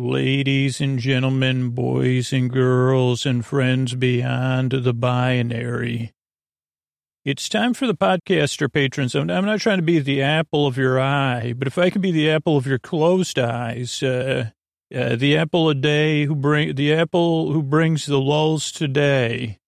Ladies and gentlemen, boys and girls, and friends beyond the binary. It's time for the podcaster patrons. I'm, not trying to be the apple of your eye, but if I could be the apple of your closed eyes, uh, uh, the apple a day who bring the apple who brings the lulls today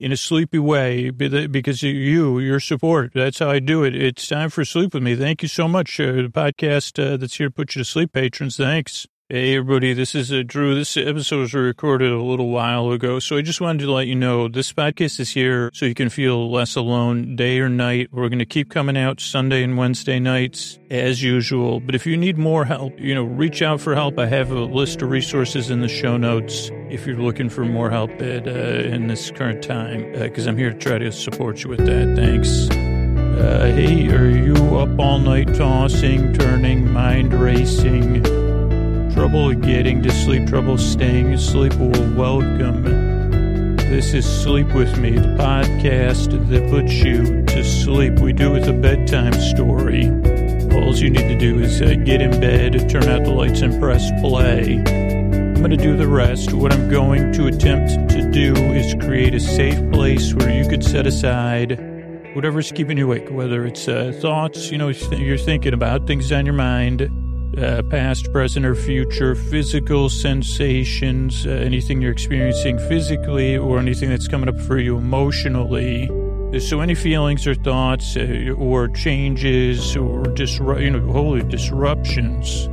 in a sleepy way because you, your support. That's how I do it. It's time for sleep with me. Thank you so much. Uh, the podcast uh, that's here to put you to sleep, patrons. Thanks. Hey, everybody, this is uh, Drew. This episode was recorded a little while ago, so I just wanted to let you know this podcast is here so you can feel less alone day or night. We're going to keep coming out Sunday and Wednesday nights as usual, but if you need more help, you know, reach out for help. I have a list of resources in the show notes if you're looking for more help at, uh, in this current time, because uh, I'm here to try to support you with that. Thanks. Uh, hey, are you up all night tossing, turning, mind racing? Trouble getting to sleep, trouble staying asleep, well, welcome. This is Sleep With Me, the podcast that puts you to sleep. We do it with a bedtime story. All you need to do is uh, get in bed, turn out the lights, and press play. I'm going to do the rest. What I'm going to attempt to do is create a safe place where you could set aside whatever's keeping you awake, whether it's uh, thoughts, you know, you're thinking about, things on your mind uh, past, present, or future, physical sensations, uh, anything you're experiencing physically, or anything that's coming up for you emotionally. So, any feelings or thoughts, uh, or changes, or disru- you know, holy disruptions.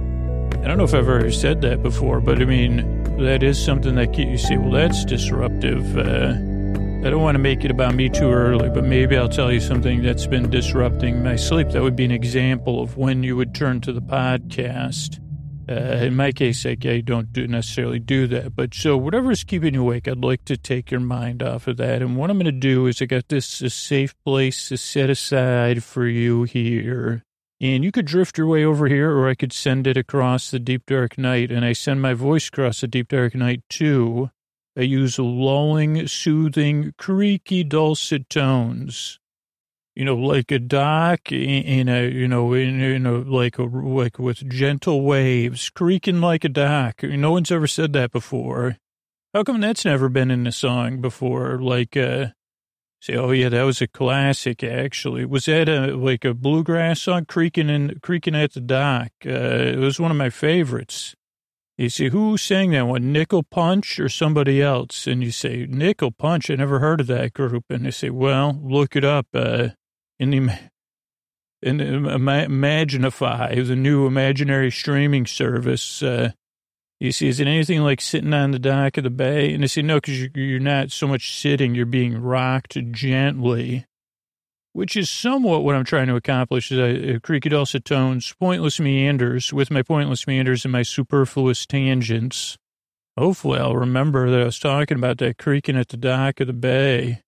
I don't know if I've ever said that before, but I mean, that is something that you say, well, that's disruptive. Uh, I don't want to make it about me too early, but maybe I'll tell you something that's been disrupting my sleep. That would be an example of when you would turn to the podcast. Uh, in my case, I, I don't do necessarily do that. But so whatever is keeping you awake, I'd like to take your mind off of that. And what I'm going to do is I got this a safe place to set aside for you here. And you could drift your way over here, or I could send it across the deep dark night. And I send my voice across the deep dark night too. I use lulling, soothing, creaky, dulcet tones. You know, like a dock in a, you know, in, a, like a, like with gentle waves, creaking like a dock. No one's ever said that before. How come that's never been in a song before? Like, uh, say, oh yeah, that was a classic. Actually, was that a like a bluegrass song, creaking and creaking at the dock? Uh, it was one of my favorites. You say, who sang that one, Nickel Punch or somebody else? And you say, Nickel Punch, I never heard of that group. And they say, well, look it up uh, in the in Imaginify, the new imaginary streaming service. Uh, you see, is it anything like sitting on the dock of the bay? And they say, no, because you're not so much sitting, you're being rocked gently which is somewhat what I'm trying to accomplish. Is I, uh, creaky dulcet tones, pointless meanders, with my pointless meanders and my superfluous tangents. Hopefully, I'll remember that I was talking about that creaking at the dock of the bay.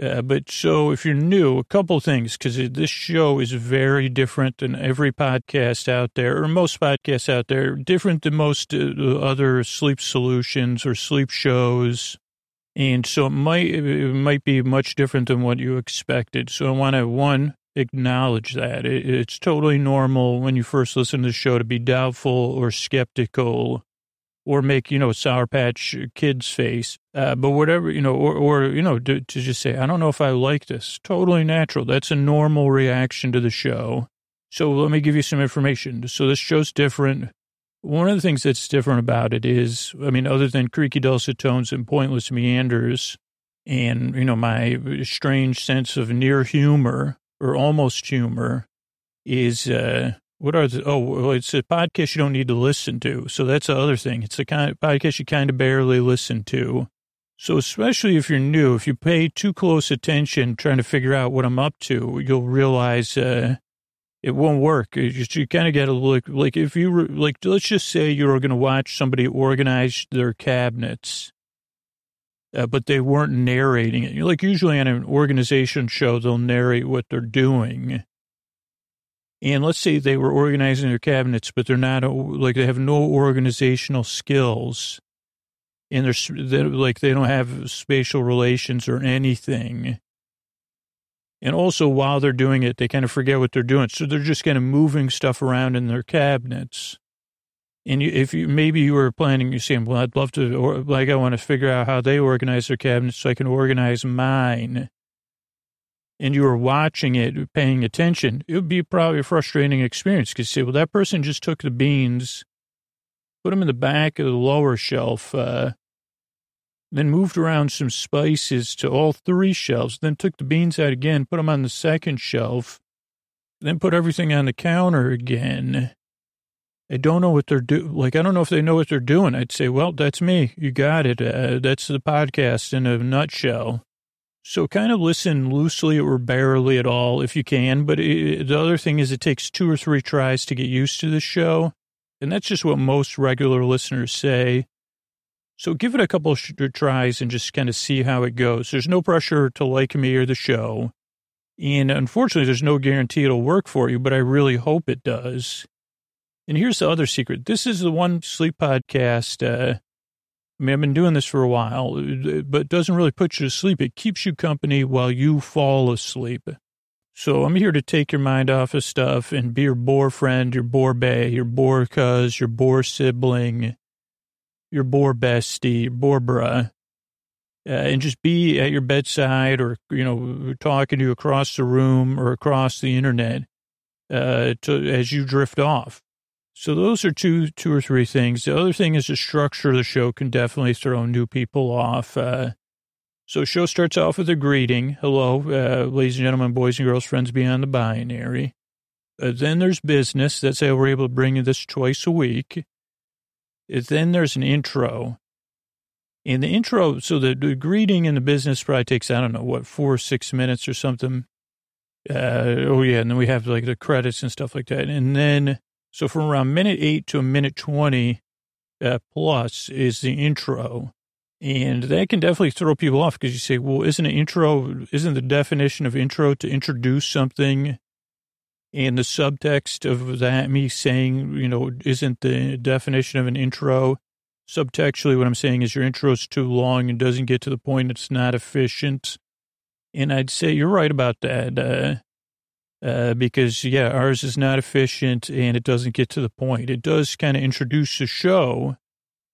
Uh, but so if you're new, a couple things, because this show is very different than every podcast out there, or most podcasts out there, different than most uh, other sleep solutions or sleep shows and so it might, it might be much different than what you expected. So I want to, one, acknowledge that. It, it's totally normal when you first listen to the show to be doubtful or skeptical or make, you know, Sour Patch Kids face. Uh, but whatever, you know, or, or you know, to, to just say, I don't know if I like this. Totally natural. That's a normal reaction to the show. So let me give you some information. So this show's different. One of the things that's different about it is, I mean, other than creaky dulcet tones and pointless meanders and, you know, my strange sense of near humor or almost humor is, uh, what are the, oh, well, it's a podcast you don't need to listen to. So that's the other thing. It's a kind of podcast you kind of barely listen to. So especially if you're new, if you pay too close attention trying to figure out what I'm up to, you'll realize, uh, it won't work. You, you kind of got to look like if you were like, let's just say you were going to watch somebody organize their cabinets, uh, but they weren't narrating it. Like usually on an organization show, they'll narrate what they're doing. And let's say they were organizing their cabinets, but they're not like they have no organizational skills, and they're, they're like they don't have spatial relations or anything and also, while they're doing it, they kind of forget what they're doing. So they're just kind of moving stuff around in their cabinets. And you, if you, maybe you were planning, you're saying, well, I'd love to, or like, I want to figure out how they organize their cabinets so I can organize mine. And you were watching it, paying attention, it would be probably a frustrating experience because you say, well, that person just took the beans, put them in the back of the lower shelf, uh, then moved around some spices to all three shelves, then took the beans out again, put them on the second shelf, then put everything on the counter again. I don't know what they're doing. Like, I don't know if they know what they're doing. I'd say, well, that's me. You got it. Uh, that's the podcast in a nutshell. So kind of listen loosely or barely at all if you can. But it, the other thing is it takes two or three tries to get used to the show. And that's just what most regular listeners say. So give it a couple of tries and just kind of see how it goes. There's no pressure to like me or the show. And unfortunately, there's no guarantee it'll work for you, but I really hope it does. And here's the other secret. This is the one sleep podcast. Uh, I mean, I've been doing this for a while, but it doesn't really put you to sleep. It keeps you company while you fall asleep. So I'm here to take your mind off of stuff and be your bore friend, your bore bay, your bore cuz, your bore sibling, your bore bestie, bore bruh, uh, and just be at your bedside or, you know, talking to you across the room or across the internet uh, to, as you drift off. So those are two, two or three things. The other thing is the structure of the show can definitely throw new people off. Uh, so show starts off with a greeting. Hello, uh, ladies and gentlemen, boys and girls, friends beyond the binary. Uh, then there's business. That's how we're able to bring you this twice a week. Then there's an intro. In the intro, so the, the greeting and the business probably takes, I don't know, what, four six minutes or something. Uh, oh, yeah. And then we have like the credits and stuff like that. And then, so from around minute eight to a minute 20 uh, plus is the intro. And that can definitely throw people off because you say, well, isn't an intro, isn't the definition of intro to introduce something and the subtext of that, me saying, you know, isn't the definition of an intro subtextually what I'm saying is your intro is too long and doesn't get to the point. It's not efficient. And I'd say you're right about that. Uh, uh, because yeah, ours is not efficient and it doesn't get to the point. It does kind of introduce the show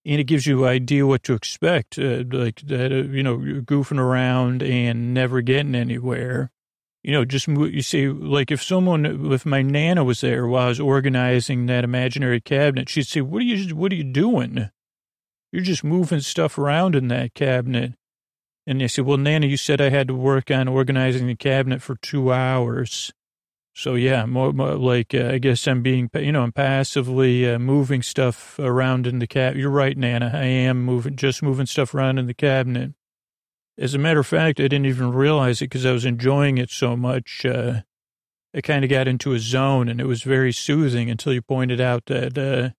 and it gives you an idea what to expect. Uh, like that, uh, you know, goofing around and never getting anywhere you know, just you see, like if someone, if my nana was there while I was organizing that imaginary cabinet, she'd say, "What are you, what are you doing? You're just moving stuff around in that cabinet." And they said, "Well, Nana, you said I had to work on organizing the cabinet for two hours." So yeah, more, more like uh, I guess I'm being, you know, I'm passively uh, moving stuff around in the cab. You're right, Nana. I am moving, just moving stuff around in the cabinet. As a matter of fact, I didn't even realize it because I was enjoying it so much. Uh, I kind of got into a zone and it was very soothing until you pointed out that uh,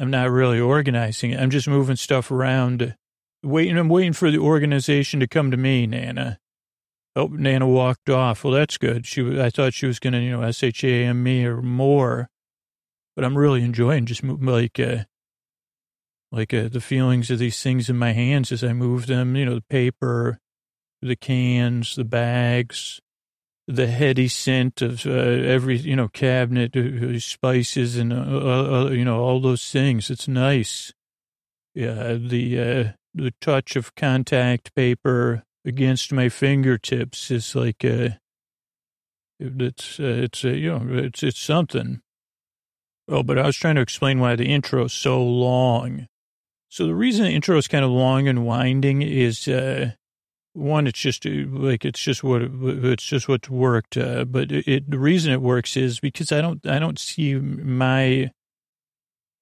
I'm not really organizing it. I'm just moving stuff around. Waiting, I'm waiting for the organization to come to me, Nana. Oh, Nana walked off. Well, that's good. She, I thought she was going to, you know, S-H-A-M me or more, but I'm really enjoying just like, uh, like uh, the feelings of these things in my hands as I move them, you know, the paper, the cans, the bags, the heady scent of uh, every, you know, cabinet, uh, spices and, uh, uh, uh, you know, all those things. It's nice. Yeah, the, the touch of contact paper against my fingertips is like, uh, it's, it's, you know, it's, it's something. Oh, but I was trying to explain why the intro is so long. So the reason the intro is kind of long and winding is, uh, one, it's just uh, like, it's just what, it's just what's worked. Uh, but it, the reason it works is because I don't, I don't see my,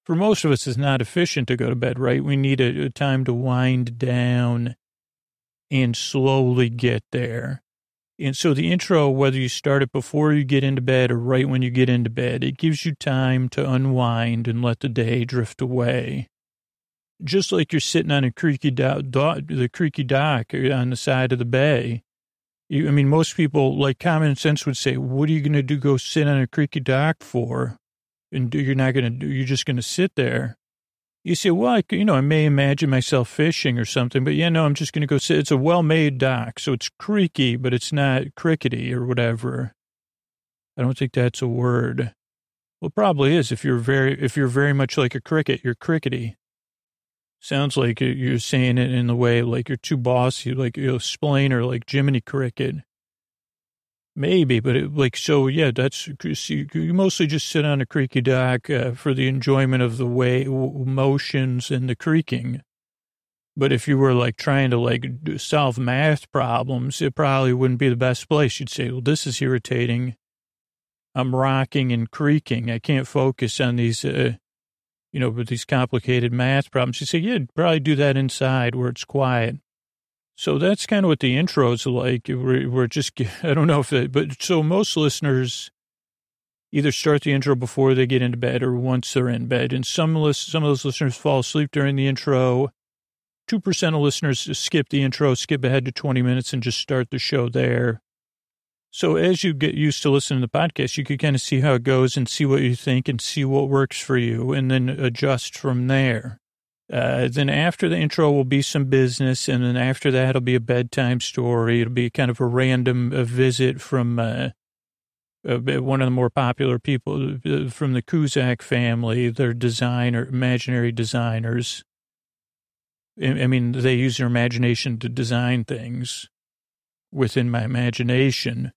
for most of us, it's not efficient to go to bed, right? We need a, a time to wind down and slowly get there. And so the intro, whether you start it before you get into bed or right when you get into bed, it gives you time to unwind and let the day drift away just like you're sitting on a creaky dock, the creaky dock on the side of the bay. You, I mean, most people, like common sense would say, what are you going to do? Go sit on a creaky dock for? And do, you're not going to do, you're just going to sit there. You say, well, I, you know, I may imagine myself fishing or something, but yeah, no, I'm just going to go sit. It's a well-made dock, so it's creaky, but it's not crickety or whatever. I don't think that's a word. Well, probably is if you're very if you're very much like a cricket, you're crickety. Sounds like you're saying it in the way like you're too bossy, like you know, splainer, like Jiminy Cricket. Maybe, but it, like so, yeah. That's you, you mostly just sit on a creaky dock uh, for the enjoyment of the way motions and the creaking. But if you were like trying to like solve math problems, it probably wouldn't be the best place. You'd say, "Well, this is irritating. I'm rocking and creaking. I can't focus on these, uh, you know, with these complicated math problems." You say, "Yeah, probably do that inside where it's quiet." So that's kind of what the intro's like. We're, we're just, I don't know if it, but so most listeners either start the intro before they get into bed or once they're in bed. And some list, some of those listeners fall asleep during the intro. 2% of listeners skip the intro, skip ahead to 20 minutes and just start the show there. So as you get used to listening to the podcast, you can kind of see how it goes and see what you think and see what works for you and then adjust from there. Uh, then after the intro will be some business, and then after that it'll be a bedtime story. It'll be kind of a random a visit from uh, one of the more popular people uh, from the Kuzak family. They're designer, imaginary designers. I mean, they use their imagination to design things within my imagination.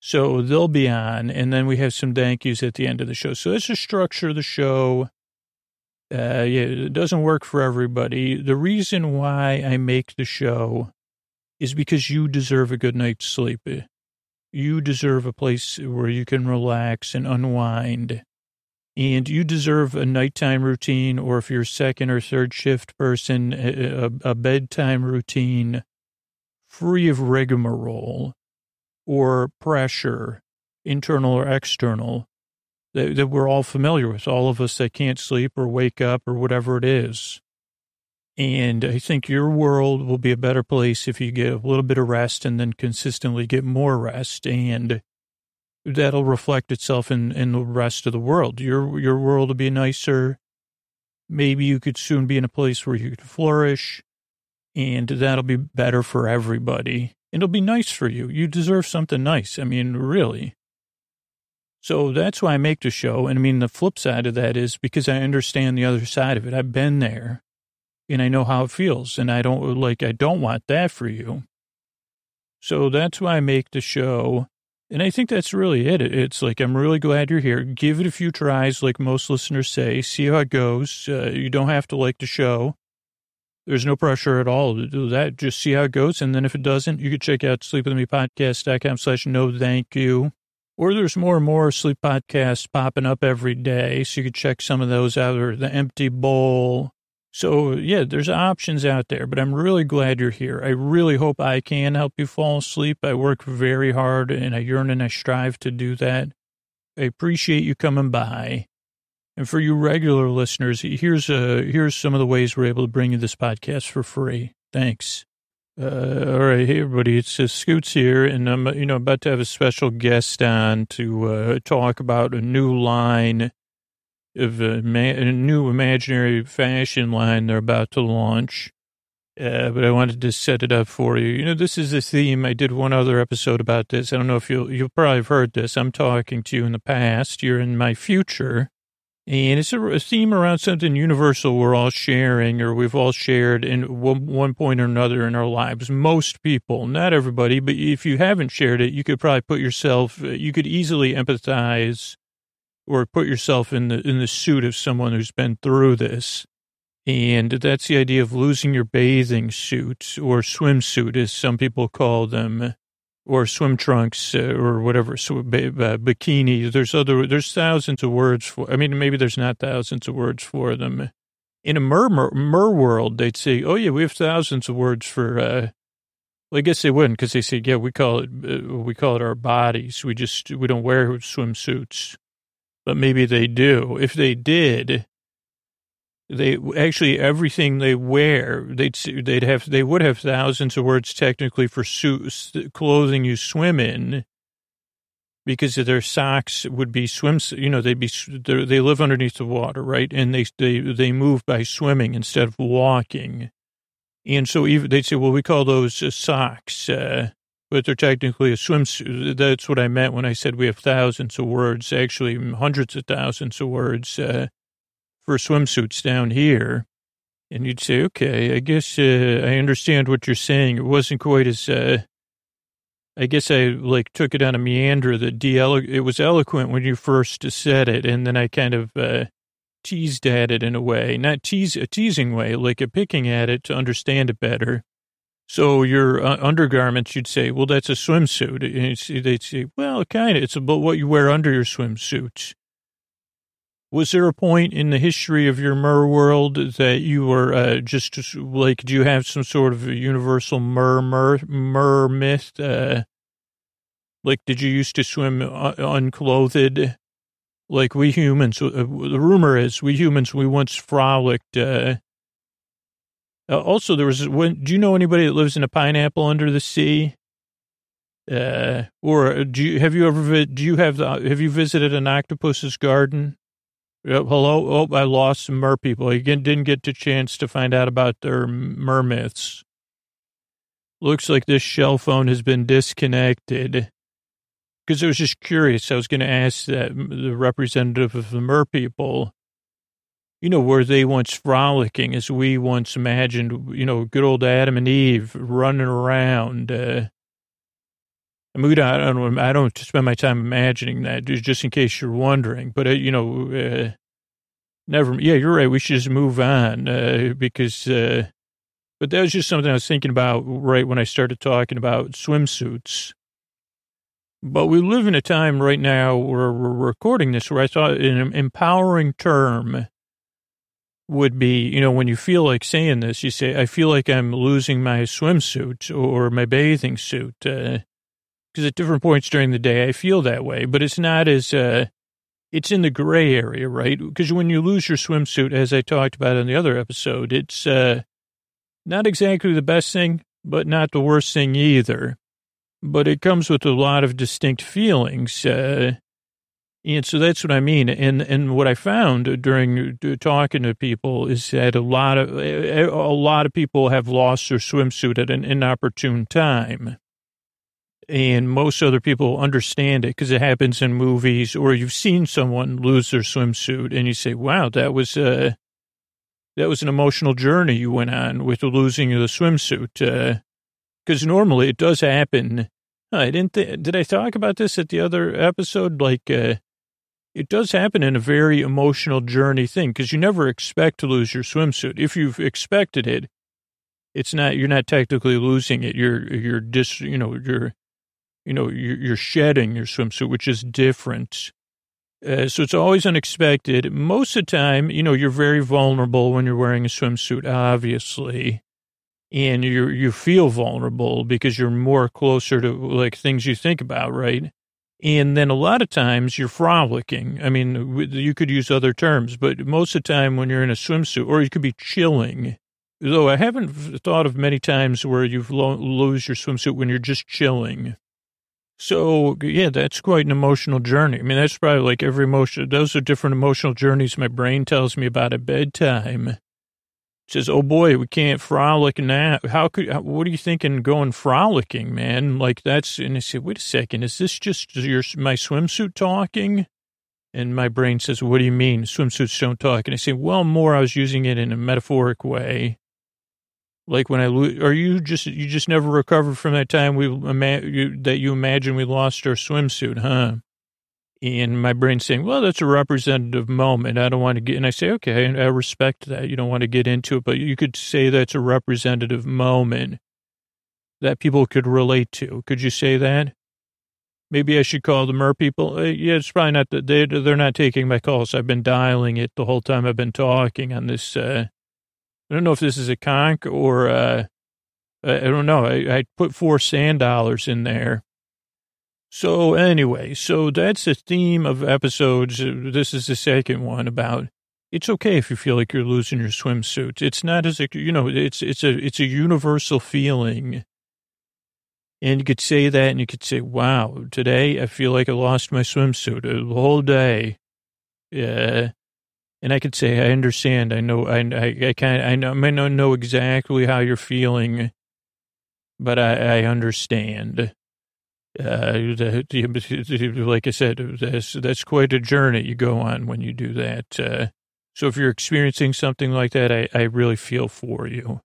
So they'll be on, and then we have some thank yous at the end of the show. So that's the structure of the show. Uh, yeah, it doesn't work for everybody. The reason why I make the show is because you deserve a good night's sleep. You deserve a place where you can relax and unwind. And you deserve a nighttime routine, or if you're second or third shift person, a, a bedtime routine free of rigmarole or pressure, internal or external that, that we're all familiar with, all of us that can't sleep or wake up or whatever it is. And I think your world will be a better place if you get a little bit of rest and then consistently get more rest. And that'll reflect itself in, in the rest of the world. Your, your world will be nicer. Maybe you could soon be in a place where you could flourish and that'll be better for everybody. It'll be nice for you. You deserve something nice. I mean, really. So that's why I make the show. And I mean, the flip side of that is because I understand the other side of it. I've been there and I know how it feels. And I don't like, I don't want that for you. So that's why I make the show. And I think that's really it. It's like, I'm really glad you're here. Give it a few tries, like most listeners say. See how it goes. Uh, you don't have to like the show. There's no pressure at all to do that. Just see how it goes. And then if it doesn't, you can check out sleepwithmepodcast.com slash no thank you. Or there's more and more sleep podcasts popping up every day. So you could check some of those out or the empty bowl. So yeah, there's options out there, but I'm really glad you're here. I really hope I can help you fall asleep. I work very hard and I yearn and I strive to do that. I appreciate you coming by. And for you regular listeners, here's uh here's some of the ways we're able to bring you this podcast for free. Thanks. Uh, all right, hey everybody, it's uh, Scoots here, and I'm you know about to have a special guest on to uh, talk about a new line of a, ma- a new imaginary fashion line they're about to launch. Uh, but I wanted to set it up for you. You know, this is a theme. I did one other episode about this. I don't know if you'll you'll probably have heard this. I'm talking to you in the past. You're in my future. And it's a, a, theme around something universal we're all sharing or we've all shared in one, one point or another in our lives. Most people, not everybody, but if you haven't shared it, you could probably put yourself, uh, you could easily empathize or put yourself in the, in the suit of someone who's been through this. And that's the idea of losing your bathing suit or swimsuit, as some people call them or swim trunks uh, or whatever, so, bikini. There's other, there's thousands of words for, I mean, maybe there's not thousands of words for them. In a mer, mer, mer world, they'd say, oh yeah, we have thousands of words for, uh, well, I guess they wouldn't because they say, yeah, we call it, uh, we call it our bodies. We just, we don't wear swimsuits, but maybe they do. If they did, they actually everything they wear they'd they'd have they would have thousands of words technically for suits clothing you swim in because their socks would be swims you know they'd be they live underneath the water right and they they they move by swimming instead of walking and so even they'd say well we call those uh, socks uh, but they're technically a swimsuit. That's what I meant when I said we have thousands of words, actually hundreds of thousands of words uh, for swimsuits down here. And you'd say, okay, I guess uh, I understand what you're saying. It wasn't quite as, uh, I guess I like took it on a meander that de it was eloquent when you first said it, and then I kind of uh, teased at it in a way, not tease a teasing way, like a picking at it to understand it better. So your uh, undergarments, you'd say, well, that's a swimsuit. And they'd say, well, kind of. It's about what you wear under your swimsuits. Was there a point in the history of your mer world that you were uh, just like, do you have some sort of universal mer mer mer myth? Uh, like, did you used to swim uh, unclothed? Like we humans, uh, the rumor is we humans, we once frolicked, uh, uh, also, there was, when, do you know anybody that lives in a pineapple under the sea? Uh, or do you, have you ever, do you have, the, have you visited an octopus's garden? Uh, hello? Oh, I lost some mer people. I didn't get the chance to find out about their mer myths. Looks like this shell phone has been disconnected. Because I was just curious. I was going to ask that the representative of the mer people you know, were they once frolicking as we once imagined, you know, good old Adam and Eve running around. Uh, I mean, I don't, I don't spend my time imagining that, just in case you're wondering. But, uh, you know, uh, never, yeah, you're right. We should just move on uh, because, uh, but that was just something I was thinking about right when I started talking about swimsuits. But we live in a time right now where we're recording this where I thought an empowering term would be, you know, when you feel like saying this, you say, I feel like I'm losing my swimsuit or my bathing suit. Because uh, at different points during the day, I feel that way, but it's not as, uh, it's in the gray area, right? Because when you lose your swimsuit, as I talked about in the other episode, it's uh, not exactly the best thing, but not the worst thing either. But it comes with a lot of distinct feelings. Uh, and so that's what I mean. And and what I found during talking to people is that a lot of a lot of people have lost their swimsuit at an inopportune time. And most other people understand it because it happens in movies or you've seen someone lose their swimsuit and you say, wow, that was a, uh, that was an emotional journey you went on with losing the swimsuit. Because uh, normally it does happen. I didn't, th- did I talk about this at the other episode? Like, uh, it does happen in a very emotional journey thing because you never expect to lose your swimsuit. If you've expected it, it's not, you're not technically losing it. You're, you're just, you know, you're, you know, you're, shedding your swimsuit, which is different. Uh, so it's always unexpected. Most of the time, you know, you're very vulnerable when you're wearing a swimsuit, obviously. And you you feel vulnerable because you're more closer to like things you think about, right? And then a lot of times you're frolicking. I mean, you could use other terms, but most of the time when you're in a swimsuit, or you could be chilling. Though I haven't thought of many times where you've lose your swimsuit when you're just chilling. So yeah, that's quite an emotional journey. I mean, that's probably like every emotion. Those are different emotional journeys my brain tells me about at bedtime says, "Oh boy, we can't frolic now. How could? What are you thinking going frolicking, man? Like that's." And I said, "Wait a second, is this just your my swimsuit talking?" And my brain says, "What do you mean swimsuits don't talk?" And I say, "Well, more. I was using it in a metaphoric way." Like when I lose, are you just you just never recovered from that time we you, that you imagine we lost our swimsuit, huh? And my brain saying, well, that's a representative moment. I don't want to get, and I say, okay, I respect that. You don't want to get into it, but you could say that's a representative moment that people could relate to. Could you say that? Maybe I should call the Mer people. Uh, yeah, it's probably not that they, they're not taking my calls. I've been dialing it the whole time I've been talking on this. Uh, I don't know if this is a conch or, uh, I don't know. I, I put four sand dollars in there so anyway, so that's the theme of episodes. This is the second one about it's okay if you feel like you're losing your swimsuit. It's not as you know, it's, it's a, it's a universal feeling. And you could say that and you could say, wow, today I feel like I lost my swimsuit the whole day. Yeah. And I could say, I understand. I know, I, I, I kind I know, I may not know exactly how you're feeling, but I, I understand. Uh, like I said, that's, that's quite a journey you go on when you do that. Uh, so if you're experiencing something like that, I, I really feel for you.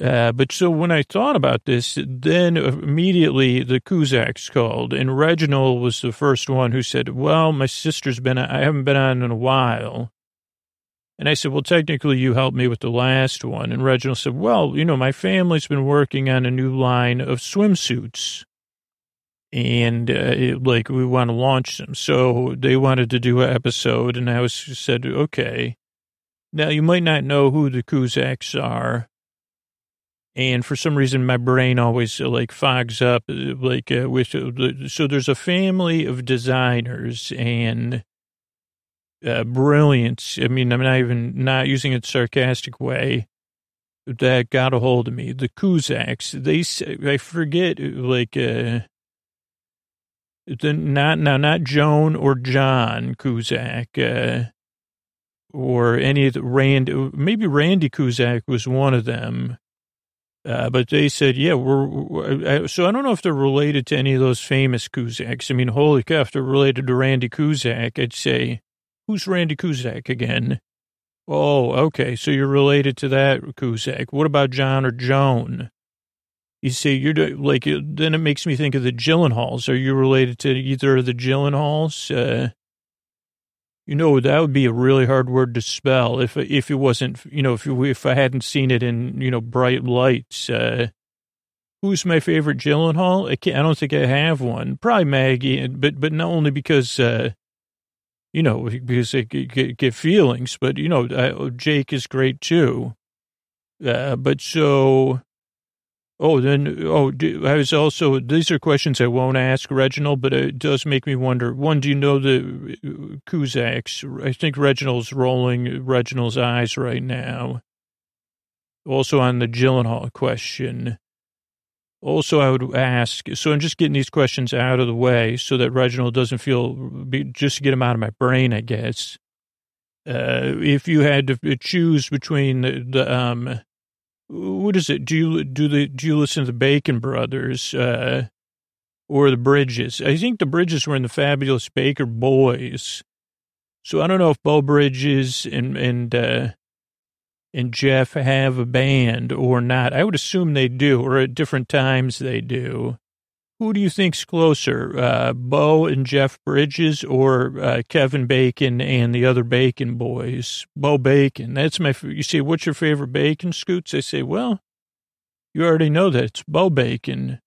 Uh, but so when I thought about this, then immediately the Kuzaks called, and Reginald was the first one who said, "Well, my sister's been, I haven't been on in a while." And I said, "Well, technically, you helped me with the last one." And Reginald said, "Well, you know, my family's been working on a new line of swimsuits." and uh, it, like we want to launch them. So they wanted to do an episode, and I was said, okay. Now you might not know who the Kuzaks are, and for some reason my brain always uh, like fogs up, uh, like uh, with uh, so there's a family of designers and. Uh, brilliance. I mean, I'm not even not using it sarcastic way that got a hold of me. The Kuzaks, they, I forget, like, uh, the, not now, not Joan or John Cusack uh, or any of the Rand. Maybe Randy kuzak was one of them. Uh, but they said, yeah, we're, we're, so I don't know if they're related to any of those famous Kuzaks. I mean, holy cow, if they're related to Randy Kuzak, I'd say, who's Randy Kuzak again? Oh, okay. So you're related to that Kuzak. What about John or Joan? You see, you're like, then it makes me think of the Gyllenhaals. Are you related to either of the Gyllenhaals? Uh, you know, that would be a really hard word to spell if if it wasn't, you know, if if I hadn't seen it in, you know, bright lights. Uh, who's my favorite Gyllenhaal? I, I don't think I have one. Probably Maggie, but but not only because, uh, you know, because I get, get feelings, but you know, I, Jake is great too. Uh, but so Oh, then, oh, do, I was also, these are questions I won't ask Reginald, but it does make me wonder. One, do you know the uh, Kuzaks? I think Reginald's rolling Reginald's eyes right now. Also on the Gyllenhaal question. Also, I would ask, so I'm just getting these questions out of the way so that Reginald doesn't feel, just to get them out of my brain, I guess. Uh, if you had to choose between the, the um, what is it? Do you do the do you listen to the Bacon Brothers uh, or the Bridges? I think the Bridges were in the Fabulous Baker Boys. So I don't know if Beau Bridges and and uh, and Jeff have a band or not. I would assume they do, or at different times they do. Who do you think's closer, uh, Beau and Jeff Bridges, or uh, Kevin Bacon and the other Bacon boys? Bo Bacon. That's my. You say, what's your favorite bacon, Scoots? I say, well, you already know that it's Bo Bacon.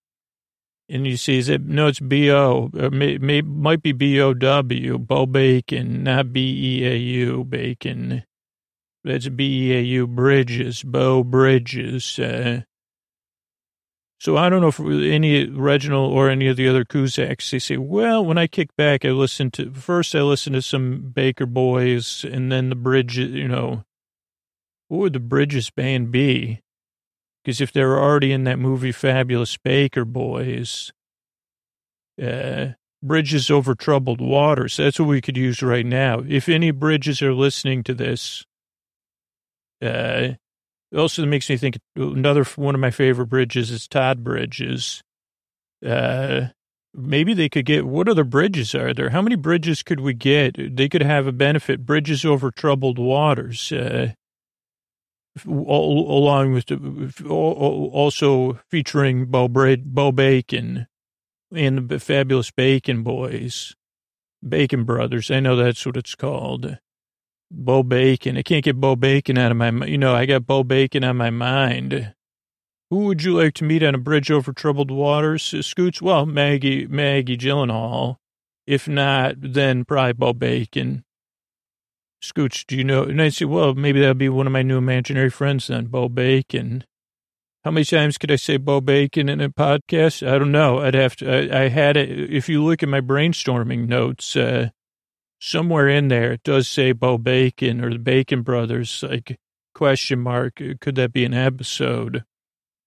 And you see, is it? No, it's B O. May, may, might be B O W. Bo Bacon, not B E A U Bacon. That's B E A U Bridges. Bo Bridges. Uh, so I don't know if any Reginald or any of the other Kuzaks, they say, well, when I kick back, I listen to, first I listen to some Baker Boys and then the Bridges, you know, what would the Bridges band be? Because if they were already in that movie Fabulous Baker Boys, uh, Bridges over troubled waters. That's what we could use right now. If any bridges are listening to this, uh, also makes me think another one of my favorite bridges is Todd Bridges. Uh, maybe they could get what other bridges are there? How many bridges could we get? They could have a benefit bridges over troubled waters. Uh, all, along with the, also featuring Beau, Beau Bacon and the fabulous Bacon Boys, Bacon Brothers. I know that's what it's called. Beau Bacon. I can't get Beau Bacon out of my, you know, I got Beau Bacon on my mind. Who would you like to meet on a bridge over troubled waters, Scoots? Well, Maggie, Maggie Gyllenhaal. If not, then probably Beau Bacon. Scooch, do you know? And I say, well, maybe that'll be one of my new imaginary friends then, Beau Bacon. How many times could I say Beau Bacon in a podcast? I don't know. I'd have to, I, I had it. If you look at my brainstorming notes, uh, somewhere in there it does say Beau Bacon or the Bacon Brothers, like question mark. Could that be an episode?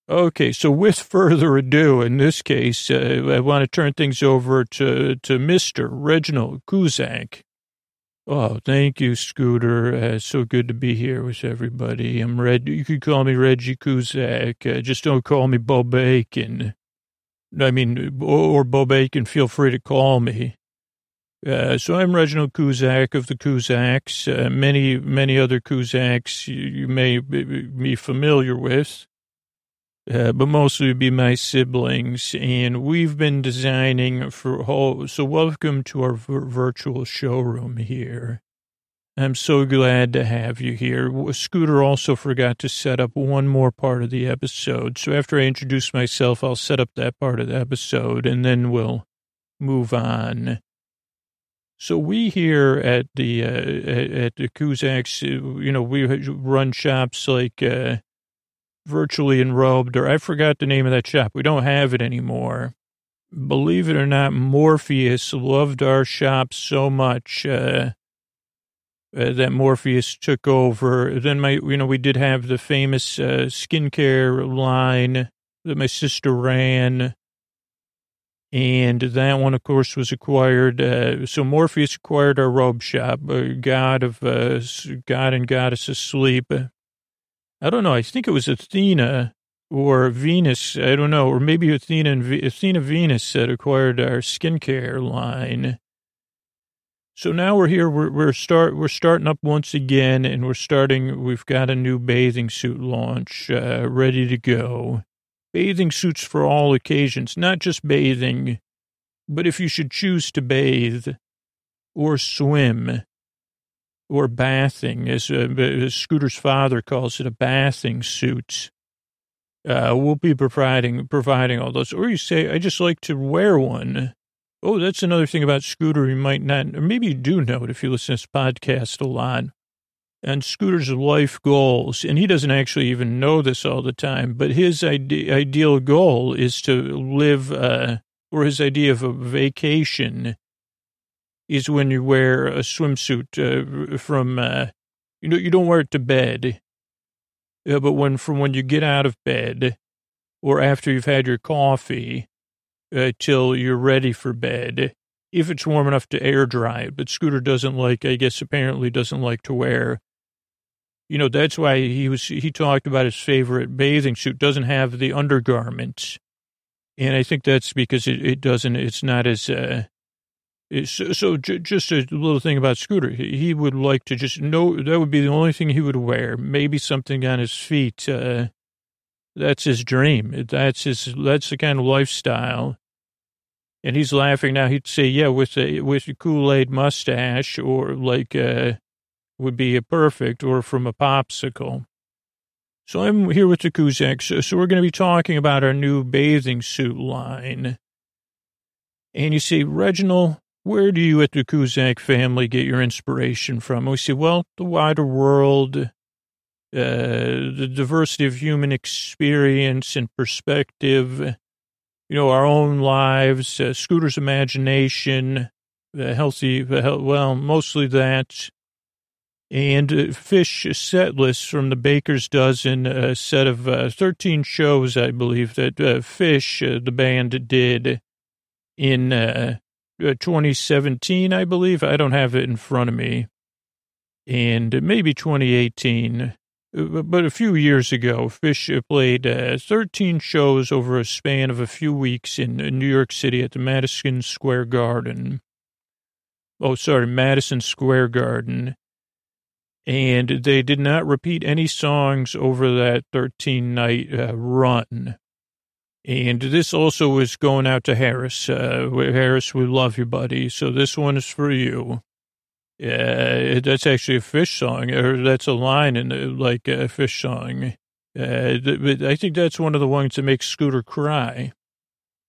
Okay, so with further ado, in this case, uh, I want to turn things over to to Mister Reginald Kuzak. Oh, thank you, Scooter. Uh, so good to be here with everybody. I'm Red. You could call me Reggie Kuzak. Uh, just don't call me Beau Bacon. I mean, or Bo Bacon, feel free to call me. Uh, so I'm Reginald Kuzak of the Kuzaks. Uh, many, many other Kuzaks you, you may be familiar with, uh, but mostly be my siblings. And we've been designing for whole. So welcome to our virtual showroom here. I'm so glad to have you here. Scooter also forgot to set up one more part of the episode. So after I introduce myself, I'll set up that part of the episode and then we'll move on. So we here at the uh, at the Kuzaks, uh, you know, we run shops like uh, virtually enrobed, or I forgot the name of that shop. We don't have it anymore. Believe it or not, Morpheus loved our shop so much uh, uh, that Morpheus took over. Then my, you know, we did have the famous uh, skincare line that my sister ran and that one, of course, was acquired. Uh, so Morpheus acquired our robe shop, uh, god of uh, god and goddess of sleep. I don't know. I think it was Athena or Venus. I don't know, or maybe Athena and v- Athena Venus that acquired our skincare line. So now we're here. We're we're start we're starting up once again, and we're starting. We've got a new bathing suit launch uh, ready to go bathing suits for all occasions, not just bathing, but if you should choose to bathe or swim or bathing, as, uh, as Scooter's father calls it, a bathing suit. Uh, we'll be providing providing all those. Or you say, I just like to wear one. Oh, that's another thing about Scooter you might not, or maybe you do know it if you listen to this podcast a lot and Scooter's life goals, and he doesn't actually even know this all the time, but his ide- ideal goal is to live, uh, or his idea of a vacation is when you wear a swimsuit uh, from, uh, you know, you don't wear it to bed, uh, but when from when you get out of bed or after you've had your coffee uh, till you're ready for bed, if it's warm enough to air dry it. But Scooter doesn't like, I guess, apparently doesn't like to wear you know, that's why he was, he talked about his favorite bathing suit doesn't have the undergarments. And I think that's because it, it doesn't, it's not as, uh, it's, so j- just a little thing about Scooter. He would like to just know that would be the only thing he would wear. Maybe something on his feet. Uh, that's his dream. That's his, that's the kind of lifestyle. And he's laughing now. He'd say, yeah, with a, with a Kool-Aid mustache or like, uh, would be a perfect or from a popsicle. So I'm here with the Kuzaks. So we're going to be talking about our new bathing suit line. And you say, Reginald, where do you at the Kuzak family get your inspiration from? We say, well, the wider world, uh, the diversity of human experience and perspective, you know, our own lives, uh, Scooter's imagination, the healthy, well, mostly that, and Fish Phish set lists from the Baker's Dozen, a set of uh, 13 shows, I believe, that uh, Phish, uh, the band, did in uh, uh, 2017, I believe. I don't have it in front of me. And maybe 2018. But a few years ago, Phish played 13 shows over a span of a few weeks in New York City at the Madison Square Garden. Oh, sorry, Madison Square Garden and they did not repeat any songs over that 13 night uh, run. And this also was going out to Harris. Uh, Harris, we love you, buddy. So this one is for you. Uh, that's actually a Phish song, or that's a line in the, like a Phish song. Uh, but I think that's one of the ones that makes Scooter cry.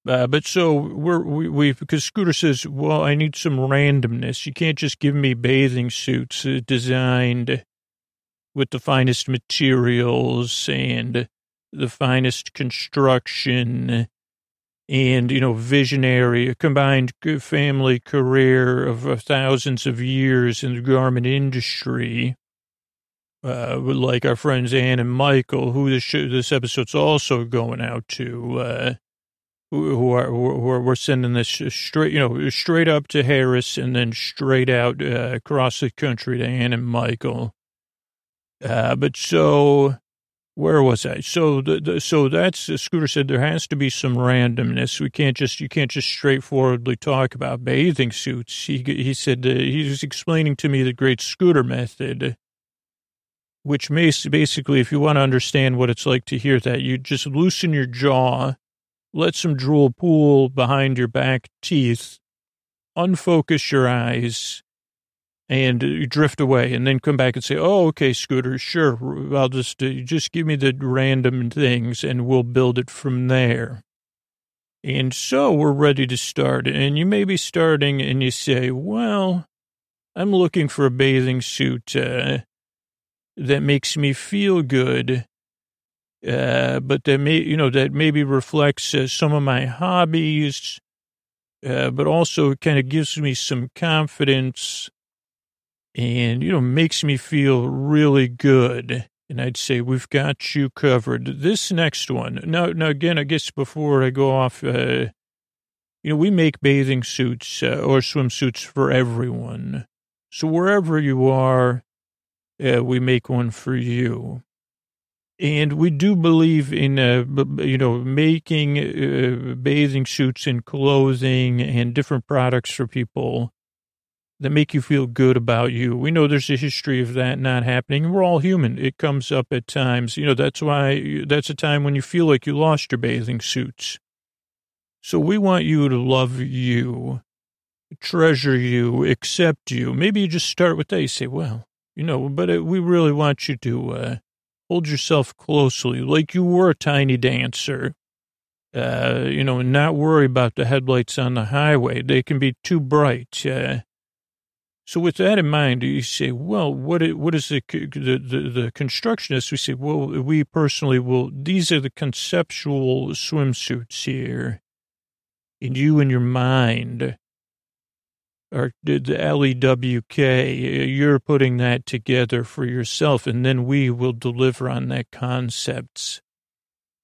Uh, but so we're, we, we, because Scooter says, well, I need some randomness. You can't just give me bathing suits uh, designed with the finest materials and the finest construction and, you know, visionary, a combined family career of uh, thousands of years in the garment industry. Uh, like our friends Ann and Michael, who this, this episode's also going out to, uh, who are who are we're sending this straight, you know, straight up to Harris and then straight out uh, across the country to Ann and Michael. Uh, but so where was I? So the, the so that's uh, Scooter said there has to be some randomness. We can't just you can't just straightforwardly talk about bathing suits. He he said uh, he was explaining to me the great Scooter method, which basically if you want to understand what it's like to hear that, you just loosen your jaw, let some drool pool behind your back teeth, unfocus your eyes, and drift away and then come back and say, oh, okay, Scooter, sure. I'll just, uh, just give me the random things and we'll build it from there. And so we're ready to start. And you may be starting and you say, well, I'm looking for a bathing suit uh, that makes me feel good. Uh, but that may, you know, that maybe reflects uh, some of my hobbies, uh, but also kind of gives me some confidence and, you know, makes me feel really good. And I'd say, we've got you covered. This next one. Now, now again, I guess before I go off, uh, you know, we make bathing suits uh, or swimsuits for everyone. So wherever you are, uh, we make one for you. And we do believe in, uh, you know, making uh, bathing suits and clothing and different products for people that make you feel good about you. We know there's a history of that not happening. We're all human. It comes up at times. You know, that's why that's a time when you feel like you lost your bathing suits. So we want you to love you, treasure you, accept you. Maybe you just start with that. You say, well, you know, but uh, we really want you to uh, hold yourself closely like you were a tiny dancer. Uh, you know, and not worry about the headlights on the highway. They can be too bright. Uh, so with that in mind, you say, well, what is, what is the, the, the, the constructionist? We say, well, we personally will, these are the conceptual swimsuits here. And you and your mind are the LEWK, you're putting that together for yourself, and then we will deliver on that concepts.